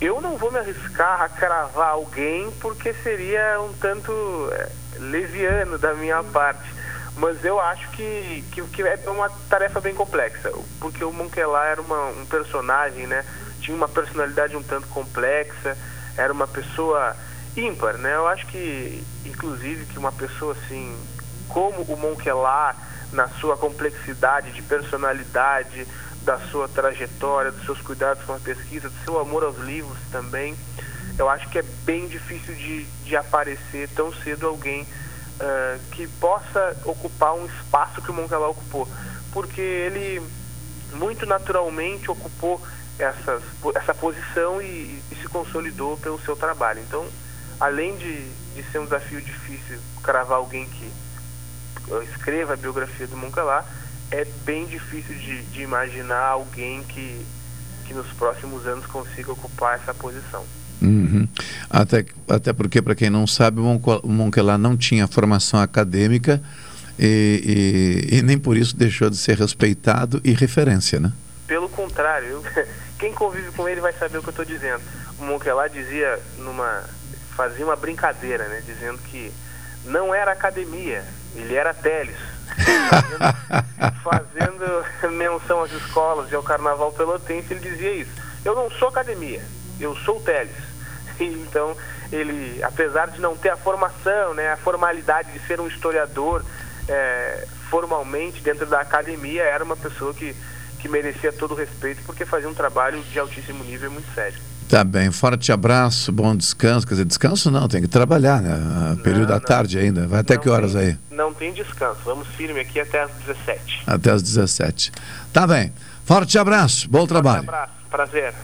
Eu não vou me arriscar a cravar alguém porque seria um tanto é, leviano da minha parte. Mas eu acho que, que, que, é uma tarefa bem complexa, porque o Monquelá era uma, um personagem, né? Tinha uma personalidade um tanto complexa, era uma pessoa ímpar, né? Eu acho que, inclusive, que uma pessoa assim, como o Monquelá, na sua complexidade de personalidade, da sua trajetória, dos seus cuidados com a pesquisa, do seu amor aos livros também. Eu acho que é bem difícil de, de aparecer tão cedo alguém uh, que possa ocupar um espaço que o Monkelá ocupou, porque ele muito naturalmente ocupou essas, essa posição e, e, se consolidou pelo seu trabalho. Então, além de, de ser um desafio difícil cravar alguém que escreva a biografia do Monkelá, é bem difícil de, de imaginar alguém que, que nos próximos anos consiga ocupar essa posição. Uhum. Até, até porque, para quem não sabe, o Monkelá não tinha formação acadêmica e, e, e, nem por isso deixou de ser respeitado e referência, né? Pelo contrário, eu, quem convive com ele vai saber o que eu estou dizendo. O Monkelá dizia numa fazia uma brincadeira, né, dizendo que não era academia, ele era Teles. Fazendo, fazendo menção às escolas e ao carnaval pelotense, ele dizia isso. Eu não sou academia, eu sou Teles. Então, ele, apesar de não ter a formação, né, a formalidade de ser um historiador é, formalmente dentro da academia, era uma pessoa que, que merecia todo o respeito porque fazia um trabalho de altíssimo nível e muito sério. Tá bem, forte abraço, bom descanso. Quer dizer, descanso não, tem que trabalhar, né? Período não, da tarde ainda. Vai até que horas tem, aí? Não tem descanso. Vamos firme aqui até às 17. Até às 17. Tá bem. Forte abraço, bom trabalho. Forte abraço, prazer.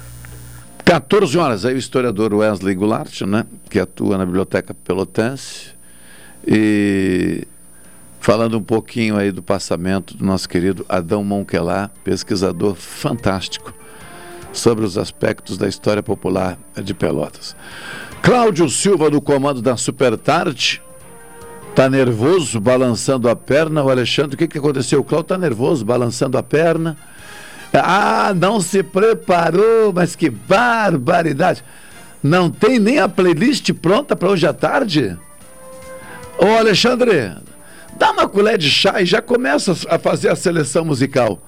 14 horas, aí o historiador Wesley Goulart, né? Que atua na Biblioteca Pelotense. E falando um pouquinho aí do passamento do nosso querido Adão Monquelá, pesquisador fantástico sobre os aspectos da história popular de Pelotas. Cláudio Silva, do comando da Super Tarde, tá nervoso, balançando a perna. O Alexandre, o que, que aconteceu? O Cláudio tá nervoso, balançando a perna. Ah, não se preparou, mas que barbaridade. Não tem nem a playlist pronta para hoje à tarde? Ô Alexandre, dá uma colher de chá e já começa a fazer a seleção musical.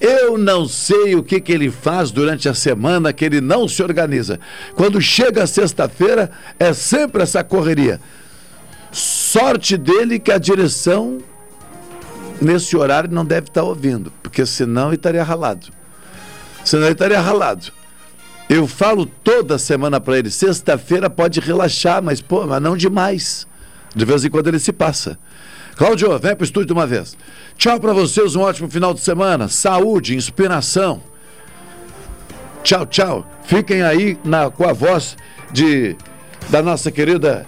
Eu não sei o que, que ele faz durante a semana que ele não se organiza. Quando chega sexta-feira, é sempre essa correria. Sorte dele que a direção, nesse horário, não deve estar ouvindo, porque senão ele estaria ralado. Senão ele estaria ralado. Eu falo toda semana para ele: sexta-feira pode relaxar, mas, pô, mas não demais. De vez em quando ele se passa. Cláudio, vem para o estúdio de uma vez. Tchau para vocês, um ótimo final de semana. Saúde, inspiração. Tchau, tchau. Fiquem aí na, com a voz de da nossa querida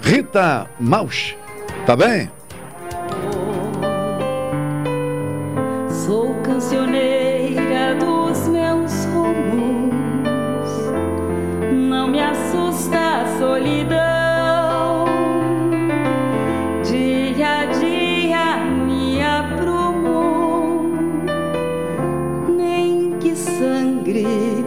Rita Mausch. Tá bem? Sou cancioneira dos meus rumos. Não me assusta a solidão. Coração.